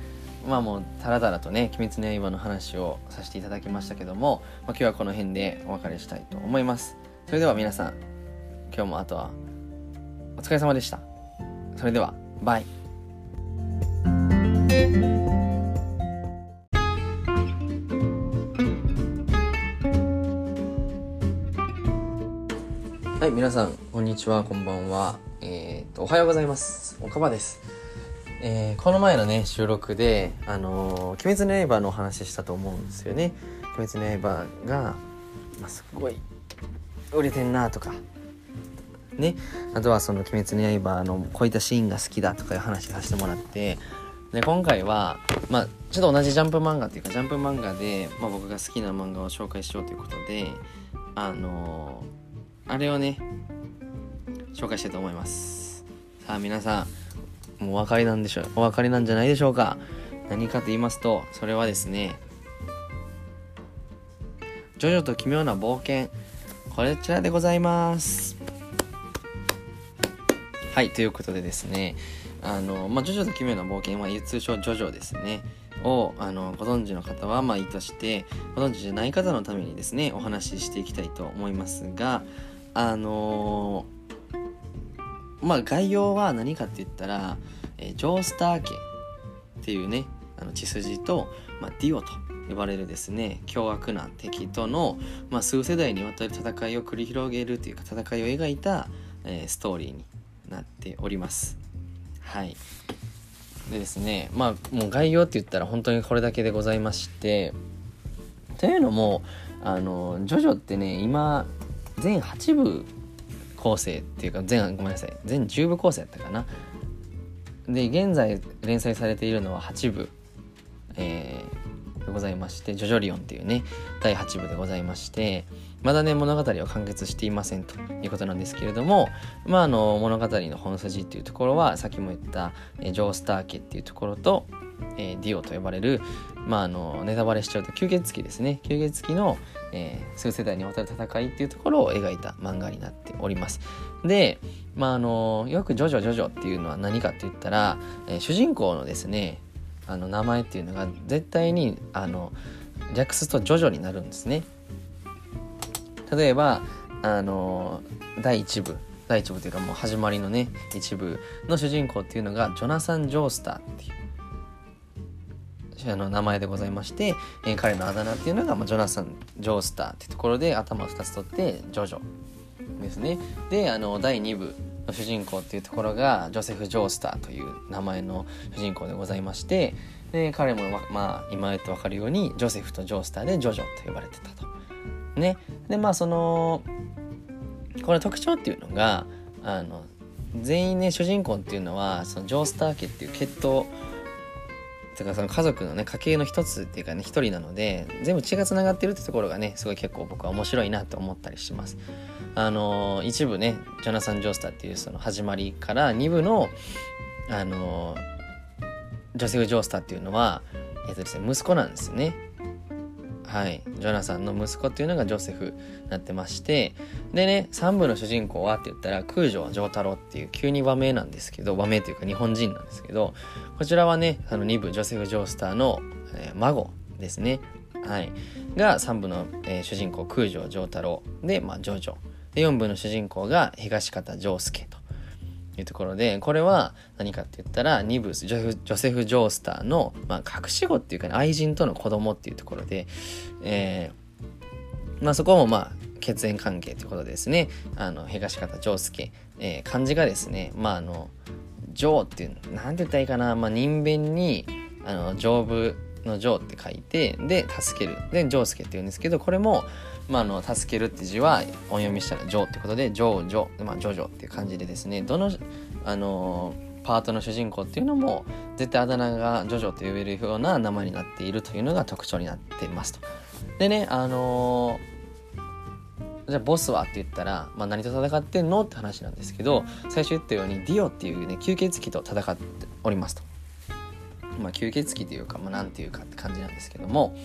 B: まあもうたらたらとね「鬼滅の刃」の話をさせていただきましたけども、まあ、今日はこの辺でお別れしたいと思います。それでは皆さん今日もあとはお疲れ様でした。それではバイ。はい、皆さん、こんにちは、こんばんは。えっ、と、おはようございます。おかばです。えー、この前のね、収録で、あのー、鬼滅の刃のお話したと思うんですよね。鬼滅の刃が、まあ、すごい、売れてんなとか、ね。あとはその、鬼滅の刃のこういったシーンが好きだとかいう話させてもらって、で、今回は、まあ、ちょっと同じジャンプ漫画っていうか、ジャンプ漫画で、まあ、僕が好きな漫画を紹介しようということで、あのーあれをね紹介したいと思います。さあ皆さんもうお分かりなんでしょうお分かりなんじゃないでしょうか。何かと言いますとそれはですねジョジョと奇妙な冒険。こちらでございます。はいということでですねあのまあジョジョと奇妙な冒険は通称ジョジョですね。をあのご存知の方はまあいいとしてご存知じゃない方のためにですねお話ししていきたいと思いますがあのー、まあ概要は何かって言ったら、えー、ジョースター家っていうねあの血筋と、まあ、ディオと呼ばれるですね凶悪な敵との、まあ、数世代にわたる戦いを繰り広げるというか戦いを描いた、えー、ストーリーになっております。はい。でですねまあもう概要って言ったら本当にこれだけでございましてというのもあのジョジョってね今全8部構成っていうか全ごめんなさい。全10部構成やったかな。で現在連載されているのは8部、えー、でございまして「ジョジョリオン」っていうね第8部でございましてまだね物語は完結していませんということなんですけれどもまああの物語の本筋っていうところはさっきも言った、えー、ジョースター家っていうところと、えー、ディオと呼ばれるまああのネタバレしちゃうと吸血鬼ですね。吸血鬼の、えー、数世代にわたる戦いっていうところを描いた漫画になっております。でまああのよくジョジョジョジョっていうのは何かって言ったら、えー、主人公のですねあの名前っていうのが絶対にあの略すとジョジョになるんですね。例えばあの第1部第1部というかもう始まりのね一部の主人公っていうのがジョナサン・ジョースターっていうあの名前でございまして、えー、彼のあだ名っていうのが、まあ、ジョナサン・ジョースターってところで頭を2つ取ってジョジョですねであの第2部の主人公っていうところがジョセフ・ジョースターという名前の主人公でございましてで彼も、まあ、今言って分かるようにジョセフとジョースターでジョジョと呼ばれてたと。ね、でまあそのこれ特徴っていうのがあの全員ね主人公っていうのはそのジョースター家っていう血統だからその家族のね家系の一つっていうかね一人なので全部血がつながってるってところがねすごい結構僕は面白いなと思ったりします。あの一部ねジョナサン・ジョースターっていうその始まりから二部のあのジョセフ・ジョースターっていうのはえっとですね息子なんですよね。はい。ジョナサンの息子っていうのがジョセフになってましてでね3部の主人公はって言ったら空城城太郎っていう急に和名なんですけど和名というか日本人なんですけどこちらはねあの2部ジョセフ・ジョースターの、えー、孫ですね。はい。が3部の、えー、主人公空城城太郎で、まあ、ジョジョ。で4部の主人公が東方丈介。いうところでこれは何かって言ったら2部ジョジョセフ・ジョースターの、まあ、隠し子っていうか、ね、愛人との子供っていうところで、えーまあ、そこもまあ血縁関係ということですね。あの東方丈介、えー、漢字がですねまああの丈っていう何て言ったらいいかな、まあ、人弁にあの丈夫の丈って書いてで助ける。で丈介っていうんですけどこれもまあ、あの助けるって字は音読みしたら「ジョー」ってことで「ジョージョ」まあ「ジョジョ」っていう感じでですねどの、あのパートの主人公っていうのも絶対あだ名がジョジョと呼べるような名前になっているというのが特徴になっていますと。でねあのじゃあボスはって言ったら、まあ、何と戦ってんのって話なんですけど最初言ったようにディオっていうね吸血鬼と戦っておりますと。まあ、吸血鬼というか、まあ、なんていうかって感じなんですけども、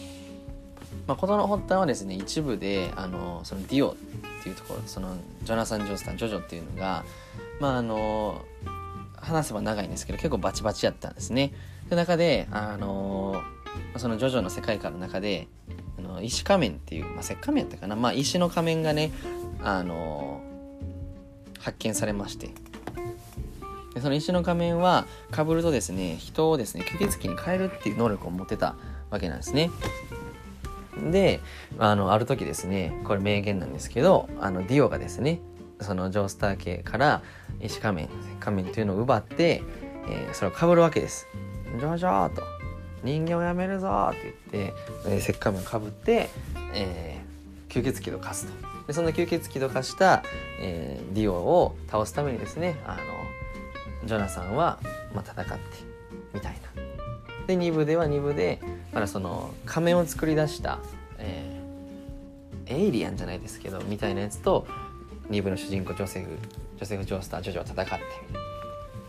B: まあ、事の発端はですね一部であのそのディオっていうところそのジョナサン・ジョースタンジョジョっていうのがまああの話せば長いんですけど結構バチバチやったんですね。で中であのそのジョジョの世界観の中であの石仮面っていう、まあ、石仮面やったかな、まあ、石の仮面がねあの発見されましてでその石の仮面はかぶるとですね人をですね吸血鬼に変えるっていう能力を持ってたわけなんですね。であのある時ですねこれ名言なんですけどあのディオがですねそのジョースター家から石仮面仮面というのを奪って、えー、それをかぶるわけです。ジョジョと人間をやめるぞって言って、えー、石仮面をかぶって、えー、吸血鬼と化すとでそんな吸血鬼と化した、えー、ディオを倒すためにですねあのジョナサンは、まあ、戦ってみたいな。で2部では2部でまだその仮面を作り出した、えー、エイリアンじゃないですけどみたいなやつと2部の主人公ジョセフジョセフ・ジョースタージョジョは戦って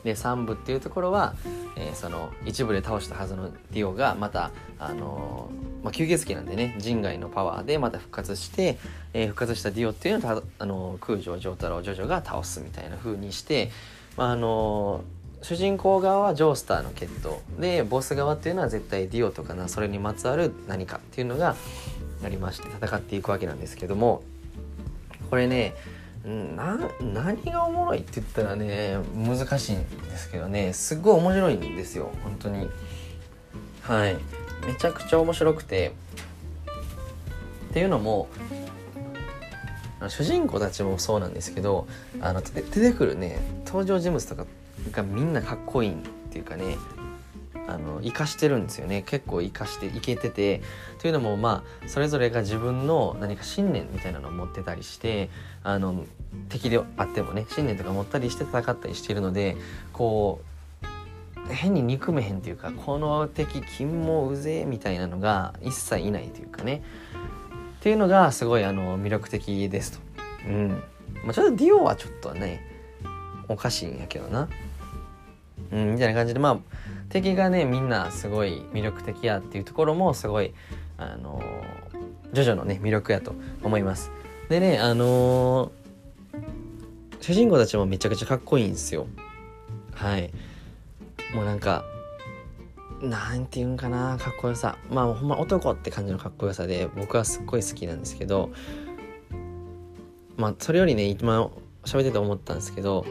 B: で3部っていうところは、えー、その一部で倒したはずのディオがまたあのー、まあ、吸血鬼なんでね人外のパワーでまた復活して、えー、復活したディオっていうのをあの空城城太郎ジョジョが倒すみたいな風にして、まあ、あの主人公側はジョースターの決闘でボス側っていうのは絶対ディオとかなそれにまつわる何かっていうのがありまして戦っていくわけなんですけどもこれねな何がおもろいって言ったらね難しいんですけどねすっごい面白いんですよ本当に。はい。めちゃくちゃ面白くてっていうのも主人公たちもそうなんですけどあの出てくるね登場人物とかがみんなかっこいいっていうかねあの生かしてるんですよね結構生かしていけててというのもまあそれぞれが自分の何か信念みたいなのを持ってたりしてあの敵であってもね信念とか持ったりして戦ったりしているのでこう変に憎めへんっていうかこの敵金もうぜみたいなのが一切いないというかねっていうのがすごいあの魅力的ですと。うんまあ、ちょっとディオはちょっとねおかしいんやけどな。うん、みたいな感じでまあ敵がねみんなすごい魅力的やっていうところもすごいあのジョジョのね魅力やと思います。でねあのー、主人公たちもめちゃくちゃかっこいいんですよ。はい。もうなんかなんて言うんかなかっこよさまあほんま男って感じのかっこよさで僕はすっごい好きなんですけどまあそれよりね今喋ってて思ったんですけど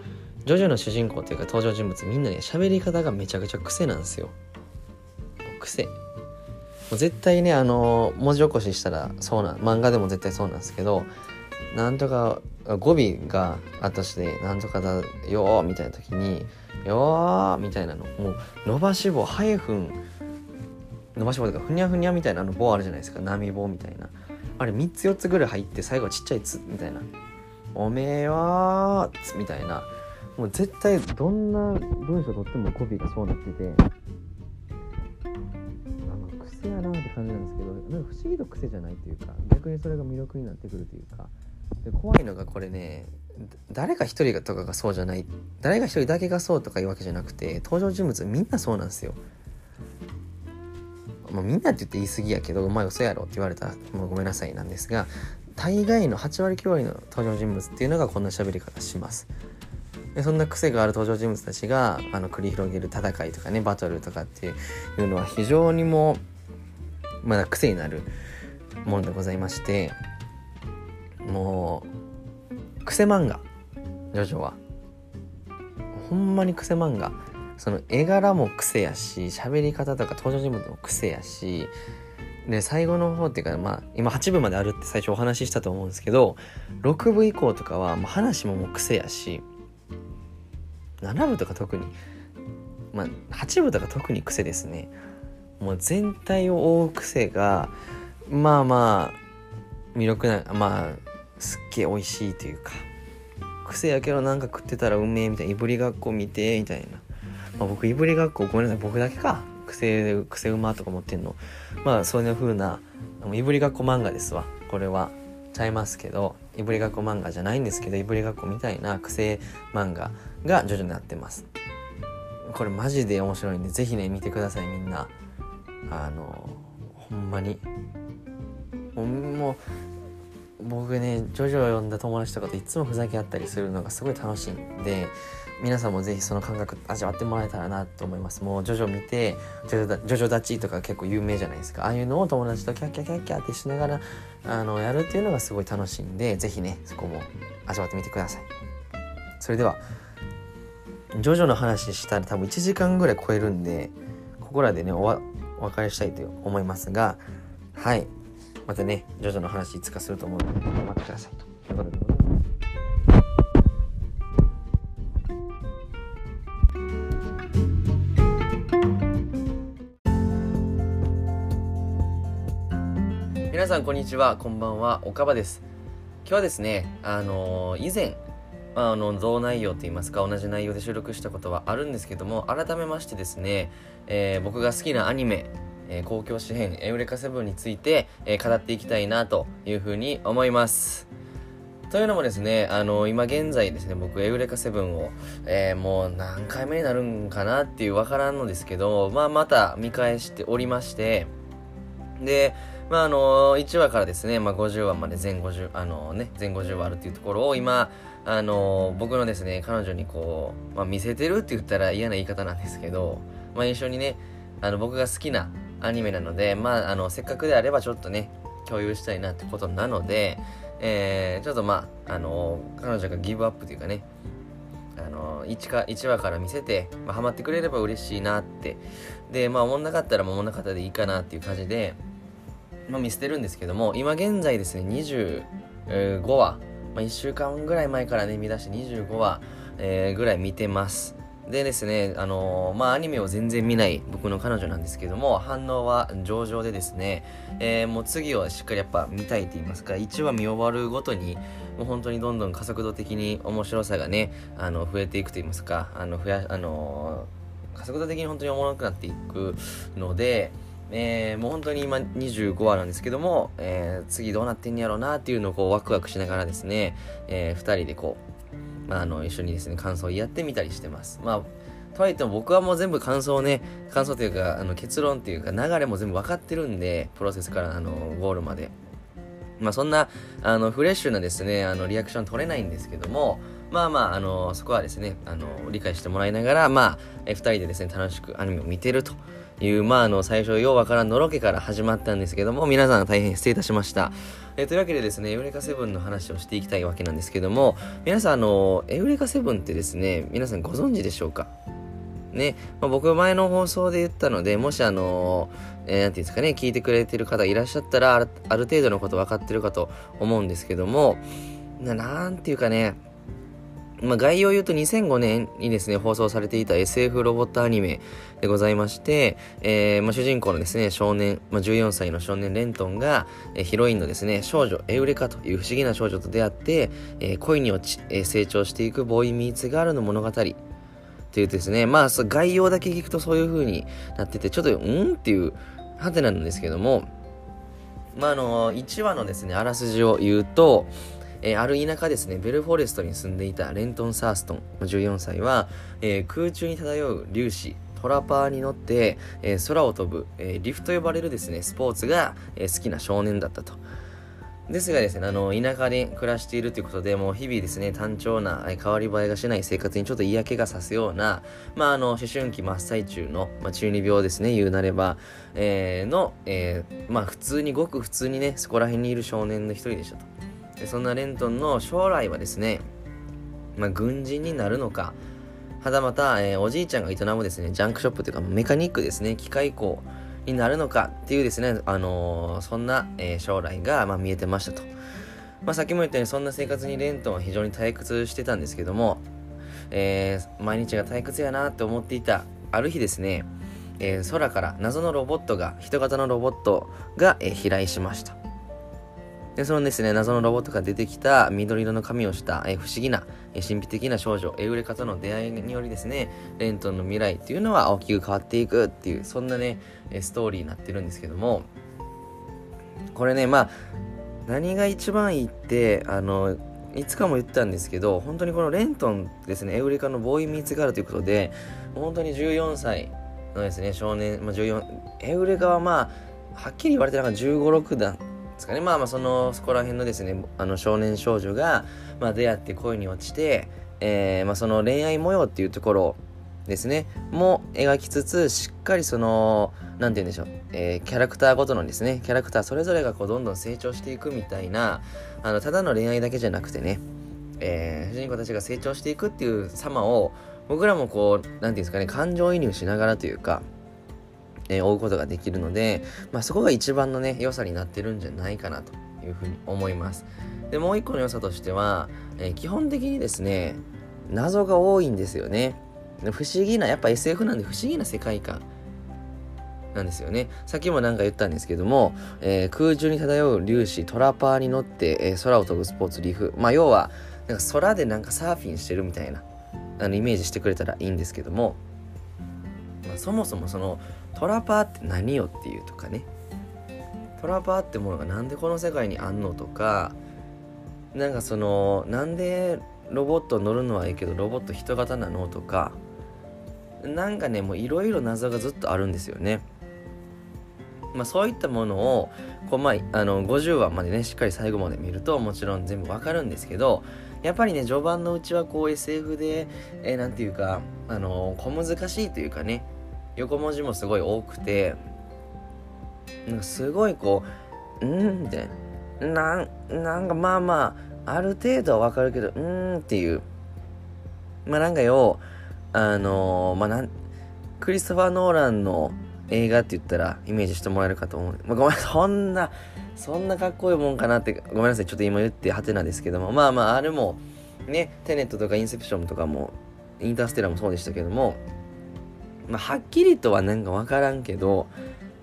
B: ジョジョの主人公っていうか登場人物みんなね喋り方がめちゃくちゃ癖なんですよ。癖。もう絶対ねあの文字起こししたらそうな漫画でも絶対そうなんですけどなんとか語尾があったしてなんとかだよみたいな時によみたいなのもう伸ばし棒ハイフン伸ばし棒とかふにゃふにゃみたいなの棒あるじゃないですか。波棒みたいな。あれ3つ4つぐらい入って最後ちっちゃい「つ」みたいな「おめえよー」みたいな。もう絶対どんな文章とってもコピーがそうなっててなんか癖やなって感じなんですけどなんか不思議と癖じゃないというか逆にそれが魅力になってくるというかで怖いのがこれね誰か一人とかがそうじゃない誰が一人だけがそうとかいうわけじゃなくて登場人物みんなそうなんですよ。まあ、みんなって言って言い過ぎやけど「お前嘘やろ」って言われたらもうごめんなさいなんですが大概の8割9割の登場人物っていうのがこんな喋り方します。でそんな癖がある登場人物たちがあの繰り広げる戦いとかねバトルとかっていうのは非常にもまだ癖になるものでございましてもう癖漫画ジョジョは。ほんまに癖漫画。その絵柄も癖やし喋り方とか登場人物も癖やしで最後の方っていうかまあ今8部まであるって最初お話ししたと思うんですけど6部以降とかはもう話ももう癖やし7部とか特にまあ8部とか特に癖ですね。もう全体を覆う癖がまあまあ魅力なまあすっげえ美味しいというか癖やけどなんか食ってたらうめえみたいないぶりがっこ見てみたいな、まあ、僕いぶりがっこごめんなさい僕だけか。癖癖うまとか思ってんの。まあそういう風ないぶりがっこ漫画ですわ。これは。ちゃいますけどいぶりがっこ漫画じゃないんですけどいぶりがっこみたいな癖漫画。が徐々になってます。これマジで面白いんでぜひね見てくださいみんな。あのほんまに。もう僕ねジョジョを呼んだ友達とかといつもふざけ合ったりするのがすごい楽しいんで皆さんもぜひその感覚味わってもらえたらなと思います。もうジョジョ見てジョジョジョジョ立ちとか結構有名じゃないですか。ああいうのを友達とキャッキャキャッキャってしながらあのやるっていうのがすごい楽しいんでぜひねそこも味わってみてください。それではジョジョの話したら多分1時間ぐらい超えるんでここらでねお別れしたいと思いますがはいまたね、ジョジョの話いつかすると思うので、頑張ってくださいと。ということで皆さんこんにちは、こんばんは、岡場です。今日はですね、あのー、以前、あの同内容といいますか同じ内容で収録したことはあるんですけども改めましてですね、えー、僕が好きなアニメえ、公共紙幣エウレカセブンについて、え、語っていきたいなというふうに思います。というのもですね、あの今現在ですね、僕、エウレカセブンを、えー、もう何回目になるんかなっていうわからんのですけど、まあ、また見返しておりまして、で、まあ、あの1話からですね、まあ、50話まで全50、あのね、全50話あるっていうところを今、あの僕のですね、彼女にこう、まあ、見せてるって言ったら嫌な言い方なんですけど、まあ、一緒にね、あの僕が好きなアニメなので、まあ、あの、せっかくであればちょっとね、共有したいなってことなので、えー、ちょっとまあ、あの、彼女がギブアップというかね、あの、1, か1話から見せて、まあ、ハマってくれれば嬉しいなって。で、まあ、思んなかったらもんなかったでいいかなっていう感じで、まあ、見捨てるんですけども、今現在ですね、25話、まあ、1週間ぐらい前からね、見出して25話、えー、ぐらい見てます。でですね、あのー、まあ、アニメを全然見ない僕の彼女なんですけども、反応は上々でですね、えー、もう次はしっかりやっぱ見たいと言いますか、1話見終わるごとに、もう本当にどんどん加速度的に面白さがね、あの、増えていくと言いますか、あの、増や、あのー、加速度的に本当におもろくなっていくので、えー、もう本当に今25話なんですけども、えー、次どうなってんやろうなっていうのをこうワクワクしながらですね、えー、2人でこう、まあ、あの一緒にですね感想を言い合ってみたりしてます。まあとはいっても僕はもう全部感想をね感想というかあの結論っていうか流れも全部分かってるんでプロセスからあのゴールまで。まあそんなあのフレッシュなですねあのリアクション取れないんですけどもまあまああのそこはですねあの理解してもらいながらまあえ2人でですね楽しくアニメを見てると。いう、まあ、あの、最初、ようわからんのろけから始まったんですけども、皆さん大変失礼いたしました。えー、というわけでですね、エウレカセブンの話をしていきたいわけなんですけども、皆さん、あの、エウレカセブンってですね、皆さんご存知でしょうか？ね、まあ、僕前の放送で言ったので、もしあのえー、なんていうんですかね、聞いてくれてる方いらっしゃったら、ある程度のこと分かってるかと思うんですけども、ななんていうかね、まあ、概要を言うと2005年にですね、放送されていた SF ロボットアニメでございまして、えー、まあ、主人公のですね、少年、まあ、14歳の少年レントンが、えー、ヒロインのですね、少女エウレカという不思議な少女と出会って、えー、恋に落ち、え成長していくボーイミーツガールの物語というですね、まあ、概要だけ聞くとそういう風になってて、ちょっと、うん？っていう、はてなんですけども、まあ、あの、1話のですね、あらすじを言うと、えー、ある田舎ですね、ベルフォレストに住んでいたレントン・サーストン、14歳は、えー、空中に漂う粒子、トラパーに乗って、えー、空を飛ぶ、えリフと呼ばれるですね、スポーツが、え好きな少年だったと。ですがですね、あの、田舎で暮らしているということで、もう日々ですね、単調な、変わり映えがしない生活にちょっと嫌気がさすような、まあ、あの、思春期真っ最中の、まあ、中二病ですね、言うなれば、えー、の、えー、まあ、普通に、ごく普通にね、そこら辺にいる少年の一人でしたと。そんなレントンの将来はですね、まあ、軍人になるのかはたまた、えー、おじいちゃんが営むですねジャンクショップというかメカニックですね機械工になるのかっていうですね、あのー、そんな、えー、将来が、まあ、見えてましたと。まあ、さっきも言ったようにそんな生活にレントンは非常に退屈してたんですけども、え、毎日が退屈やなって思っていたある日ですね、え、空から謎のロボットが人型のロボットが、え、飛来しましたでそのですね謎のロボットが出てきた緑色の髪をした、え、不思議な、え、神秘的な少女エウレカとの出会いによりですねレントンの未来っていうのは大きく変わっていくっていうそんなねストーリーになってるんですけどもこれねまあ何が一番いいってあのいつかも言ったんですけど本当にこのレントンですねエウレカのボーイミーツガールということで本当に14歳のですね少年、まあ、14エウレカはまあはっきり言われてなんか1 5 6段ですかね。まあまあそのそこら辺のですねあの少年少女が、まあ、出会って恋に落ちて、えーまあ、その恋愛模様っていうところですね。も描きつつしっかりその何て言うんでしょう、えー、キャラクターごとのですねキャラクターそれぞれがこうどんどん成長していくみたいなあのただの恋愛だけじゃなくてね、えー、主人公たちが成長していくっていう様を僕らもこう何て言うんですかね感情移入しながらというかえー、追うことができるので、まあ、そこが一番のね良さになってるんじゃないかなというふうに思いますでもう一個の良さとしては、えー、基本的にですね謎が多いんですよね不思議なやっぱ SF なんで不思議な世界観なんですよね。さっきも何か言ったんですけども、えー、空中に漂う粒子トラパーに乗って、えー、空を飛ぶスポーツリフ。まあ要は、なんか空でなんかサーフィンしてるみたいな、あのイメージしてくれたらいいんですけども、まあ、そもそもそのトラパーって何よっていうとかね。トラパーってものがなんでこの世界にあんのとか、なんかその、なんでロボット乗るのはいいけどロボット人型なのとか、なんかね、もういろいろ謎がずっとあるんですよね。まあ、そういったものをこう、まあ、あの50話までねしっかり最後まで見るともちろん全部わかるんですけどやっぱりね序盤のうちはこう SF で、えー、なんていうかあの小難しいというかね横文字もすごい多くてなんかすごいこう「うん」ってなんなんかまあまあある程度はわかるけど「うん」っていう。まあなんかようあのー、まあなんクリストファー・ノーランの映画って言ったらイメージしてもらえるかと思う。まあ、ごめん、そんな、そんなかっこいいもんかなって、ごめんなさい、ちょっと今言ってハテナですけども、まあまあ、あれも、ね、テネットとかインセプションとかも、インターステラーもそうでしたけども、まあ、はっきりとはなんかわからんけど、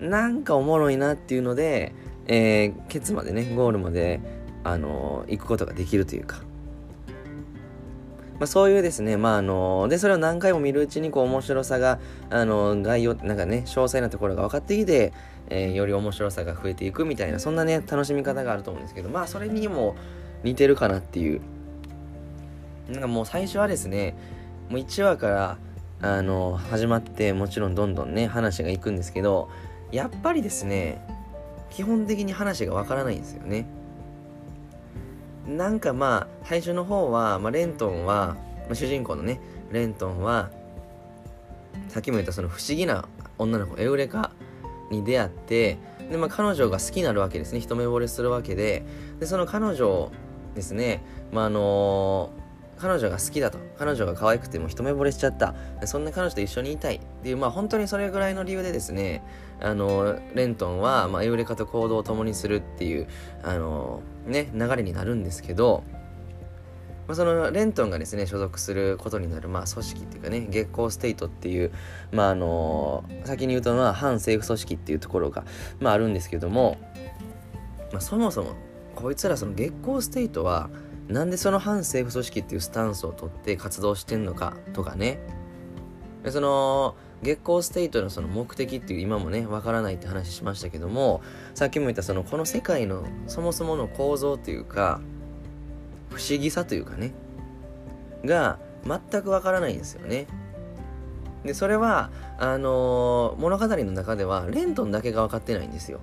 B: なんかおもろいなっていうので、えー、ケツまでね、ゴールまで、あのー、行くことができるというか、まあ、そういうですね、まああので、それを何回も見るうちに、こう、面白さが、あの概要、なんかね、詳細なところが分かってきて、えー、より面白さが増えていくみたいな、そんなね、楽しみ方があると思うんですけど、まあ、それにも似てるかなっていう。なんかもう最初はですね、もう1話から、あの始まって、もちろんどんどんね、話がいくんですけど、やっぱりですね、基本的に話がわからないんですよね。なんかまあ最初の方は、まあ、レントンは、まあ、主人公のねレントンはさっきも言ったその不思議な女の子エウレカに出会ってで、まあ、彼女が好きになるわけですね一目惚れするわけででその彼女ですね、まあ、あの彼女が好きだと。彼女が可愛くても一目惚れしちゃった。そんな彼女と一緒にいたい。っていうまあ本当にそれぐらいの理由でですねあのレントンは、まあ、エウレカと行動を共にするっていうあのね流れになるんですけどまあ、そのレントンがですね所属することになる、まあ、組織っていうかね月光ステイトっていう、まああの先に言うとのは反政府組織っていうところが、まあ、あるんですけども、まあ、そもそもこいつらその月光ステイトはなんでその反政府組織っていうスタンスを取って活動してんのかとかね。その月光ステイトのその目的っていう今もねわからないって話しましたけどもさっきも言ったそのこの世界のそもそもの構造というか不思議さというかね。が全くわからないんですよね。でそれはあのー、物語の中ではレントンだけが分かってないんですよ。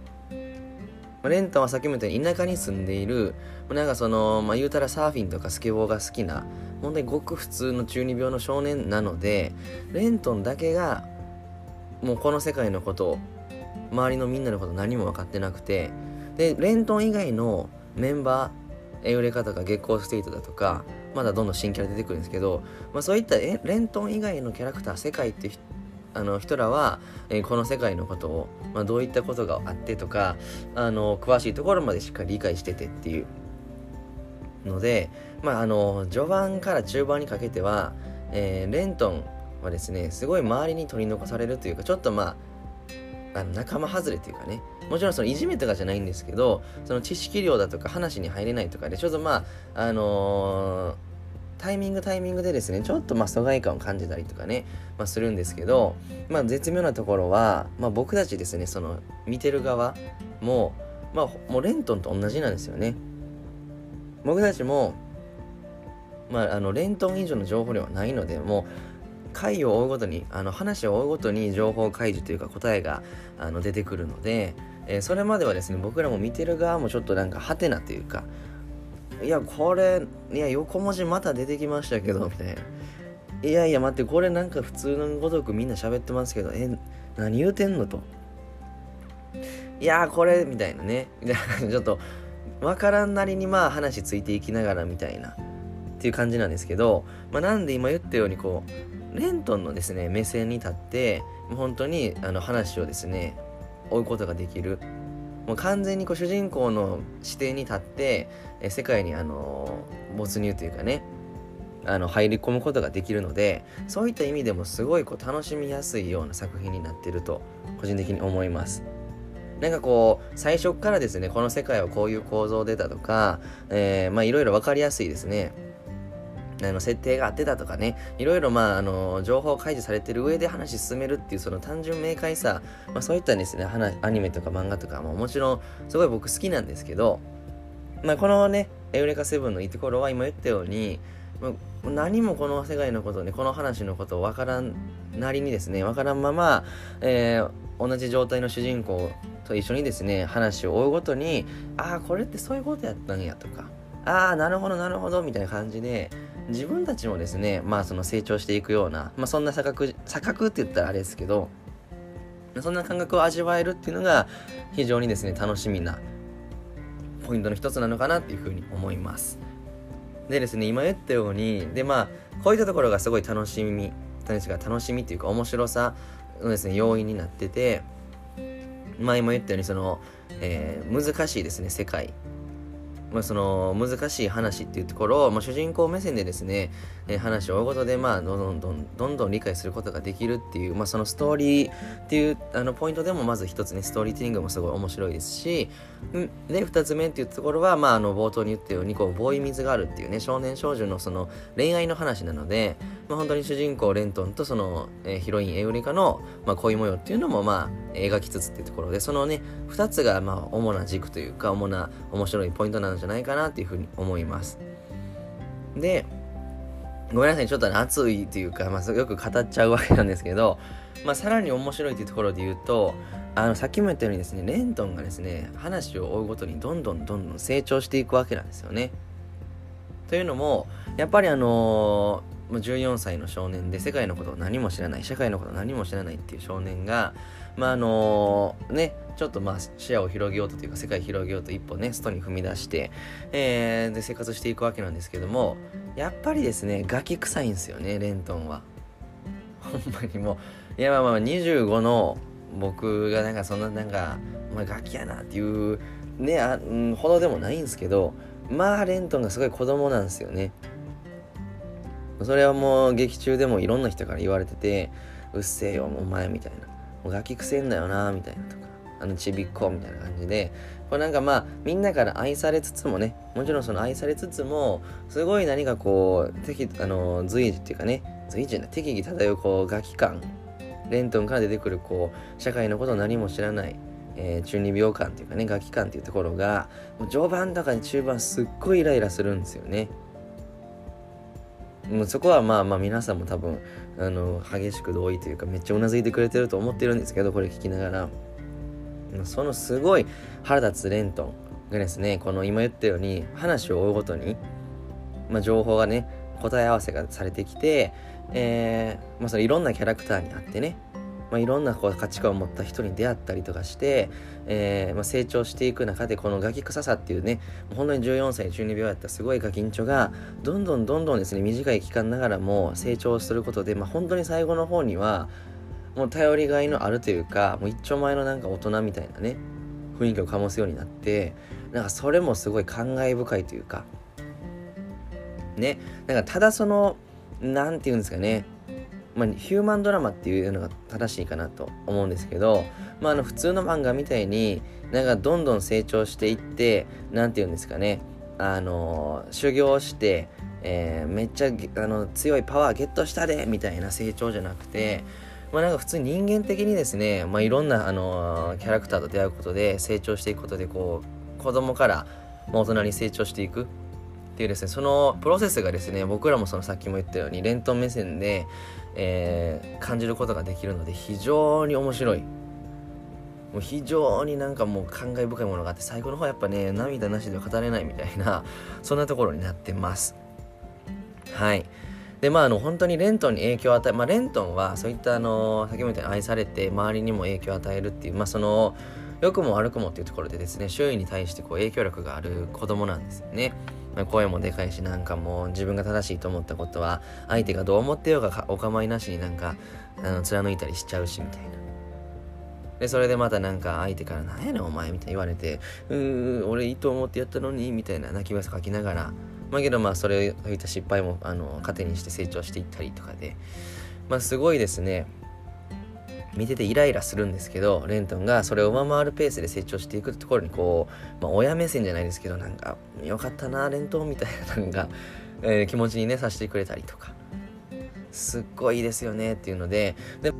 B: レントンはさっきも言ったように田舎に住んでいるなんかその、まあ、言うたらサーフィンとかスケボーが好きな本当にごく普通の中二病の少年なのでレントンだけがもうこの世界のことを周りのみんなのこと何も分かってなくてでレントン以外のメンバー、エウレカとか月光ステイトだとかまだどんどん新キャラ出てくるんですけど、まあ、そういったレントン以外のキャラクター世界ってあの人らは、えー、この世界のことを、まあ、どういったことがあってとかあの詳しいところまでしっかり理解しててっていうので、まあ、あの序盤から中盤にかけては、えー、レントンはですねすごい周りに取り残されるというかちょっとまああの仲間外れというかねもちろんそのいじめとかじゃないんですけどその知識量だとか話に入れないとかでちょっとまああのー、タイミングタイミングでですねちょっとまあ疎外感を感じたりとかね、まあ、するんですけど、まあ、絶妙なところは、まあ、僕たちですねその見てる側も、まあ、もうレントンと同じなんですよね。僕たちも、まあ、あのレントン以上の情報量はないのでもう回を追うごとにあの話を追うごとに情報開示というか答えがあの出てくるので、えー、それまではですね僕らも見てる側もちょっとなんかハテナというかいやこれいや横文字また出てきましたけどみたいな。いやいや待ってこれなんか普通のごとくみんな喋ってますけどえ何言うてんのと。いやこれみたいなね。ちょっと分からんなりにまあ話ついていきながらみたいな。っていう感じなんですけど、まあ、なんで今言ったようにこうレントンのですね目線に立って本当にあの話をですね追うことができる。もう完全にこう主人公の視点に立ってえ世界にあの没入というかねあの入り込むことができるのでそういった意味でもすごいこう楽しみやすいような作品になってると個人的に思います。なんかこう最初からですねこの世界はこういう構造でだとか、えー、まあいろいろ分かりやすいですねあの設定があってたとかねいろいろまああの情報開示されてる上で話進めるっていうその単純明快さ、まあ、そういったですねアニメとか漫画とかももちろんすごい僕好きなんですけど、まあ、このねエウレカセブンのいいところは今言ったように何もこの世界のことねこの話のことを分からんなりにですね分からんまま、えー、同じ状態の主人公と一緒にですね話を追うごとにああこれってそういうことやったんやとかああなるほどなるほどみたいな感じで自分たちもですねまあその成長していくような、まあ、そんな錯覚錯覚って言ったらあれですけどそんな感覚を味わえるっていうのが非常にですね楽しみなポイントの一つなのかなっていうふうに思います。でですね今言ったようにでまあこういったところがすごい楽しみ何ですか楽しみっていうか面白さのですね要因になっててまあ今言ったようにその、えー、難しいですね世界。まあ、その難しい話っていうところを、まあ、主人公目線でですね、えー、話を追うことで、まあ、どんどんどんどん理解することができるっていう、まあ、そのストーリーっていうあのポイントでもまず一つねストーリーティングもすごい面白いですしで二つ目っていうところは、まあ、あの冒頭に言ったようにこうボーイミズがあるっていうね少年少女のその恋愛の話なので、まあ、本当に主人公レントンとその、えー、ヒロインエウリカの、まあ、恋模様っていうのも、まあ、描きつつっていうところでそのね2つが、まあ、主な軸というか主な面白いポイントなんじゃないかなっていうふうに思います。でごめんなさいちょっと、熱いというか、まあ、よく語っちゃうわけなんですけど、まあ、さらに面白いというところで言うとあのさっきも言ったようにですねレントンがですね話を追うごとにどんどんどんどん成長していくわけなんですよね。というのもやっぱりあのー14歳の少年で世界のことを何も知らない社会のことを何も知らないっていう少年がまああのねちょっとまあ視野を広げようとというか世界広げようと一歩ね外に踏み出して、えー、で生活していくわけなんですけどもやっぱりですねガキ臭いんですよねレントンは。ほんまにもういやまあまあ25の僕がなんかそんななんかお前ガキやなっていうねあ、ほどでもないんですけどまあレントンがすごい子供なんですよね。それはもう劇中でもいろんな人から言われててうっせえよお前みたいな。もうガキくせんだよなみたいなとか。あのちびっこみたいな感じで。これなんかまあみんなから愛されつつもねもちろんその愛されつつもすごい何かこう適あの随時っていうかね随時な適宜漂うこうガキ感レントンから出てくるこう社会のことを何も知らないえー、中二病感っていうかねガキ感っていうところが序盤とか中盤すっごいイライラするんですよね。もうそこはまあまあ皆さんも多分あの激しく同意というかめっちゃうなずいてくれてると思ってるんですけどこれ聞きながら。そのすごい腹立つレントンがですねこの今言ったように話を追うごとに、まあ、情報がね答え合わせがされてきて、えーまあ、そのいろんなキャラクターにあってねまあ、いろんなこう価値観を持った人に出会ったりとかして、えーまあ、成長していく中でこのガキ臭さっていうね本当に14歳中二病やったすごいガキンチョがどんどんどんどんですね短い期間ながらも成長することで、まあ、本当に最後の方にはもう頼りがいのあるというかもう一丁前のなんか大人みたいなね雰囲気を醸すようになってなんかそれもすごい感慨深いというか。ね。なんかただそのなんて言うんですかね。まあ、ヒューマンドラマっていうのが正しいかなと思うんですけど、まあ、あの普通の漫画みたいになんかどんどん成長していってなんて言うんですかねあの修行して、えーめっちゃあの強いパワーゲットしたでみたいな成長じゃなくて、まあ、なんか普通に人間的にですね、まあ、いろんなあのキャラクターと出会うことで成長していくことでこう子供から大人に成長していく。っていうですねそのプロセスがですね僕らもそのさっきも言ったようにレントン目線で、えー感じることができるので非常に面白い。もう非常になんかもう感慨深いものがあって最後の方はやっぱね涙なしでは語れないみたいなそんなところになってます。はい。でまああの本当にレントンに影響を与えまあレントンはそういったあの先ほど言ったように愛されて周りにも影響を与えるっていうまあその良くも悪くもっていうところでですね周囲に対してこう影響力がある子供なんですよね。声もでかいしなんかもう自分が正しいと思ったことは相手がどう思ってようがお構いなしになんかあの貫いたりしちゃうしみたいな。でそれでまたなんか相手から「何やねんお前」みたいに言われて「うー俺いいと思ってやったのに」みたいな泣き声書きながら。まあけどまあそれそういった失敗もあの糧にして成長していったりとかで。まあすごいですね。見ててイライラするんですけどレントンがそれを上回るペースで成長していくところにこう、まあ、親目線じゃないですけどなんか「よかったなレントン」みたいななんか、えー気持ちにねさせてくれたりとか。すっごいいいですよねっていうので。で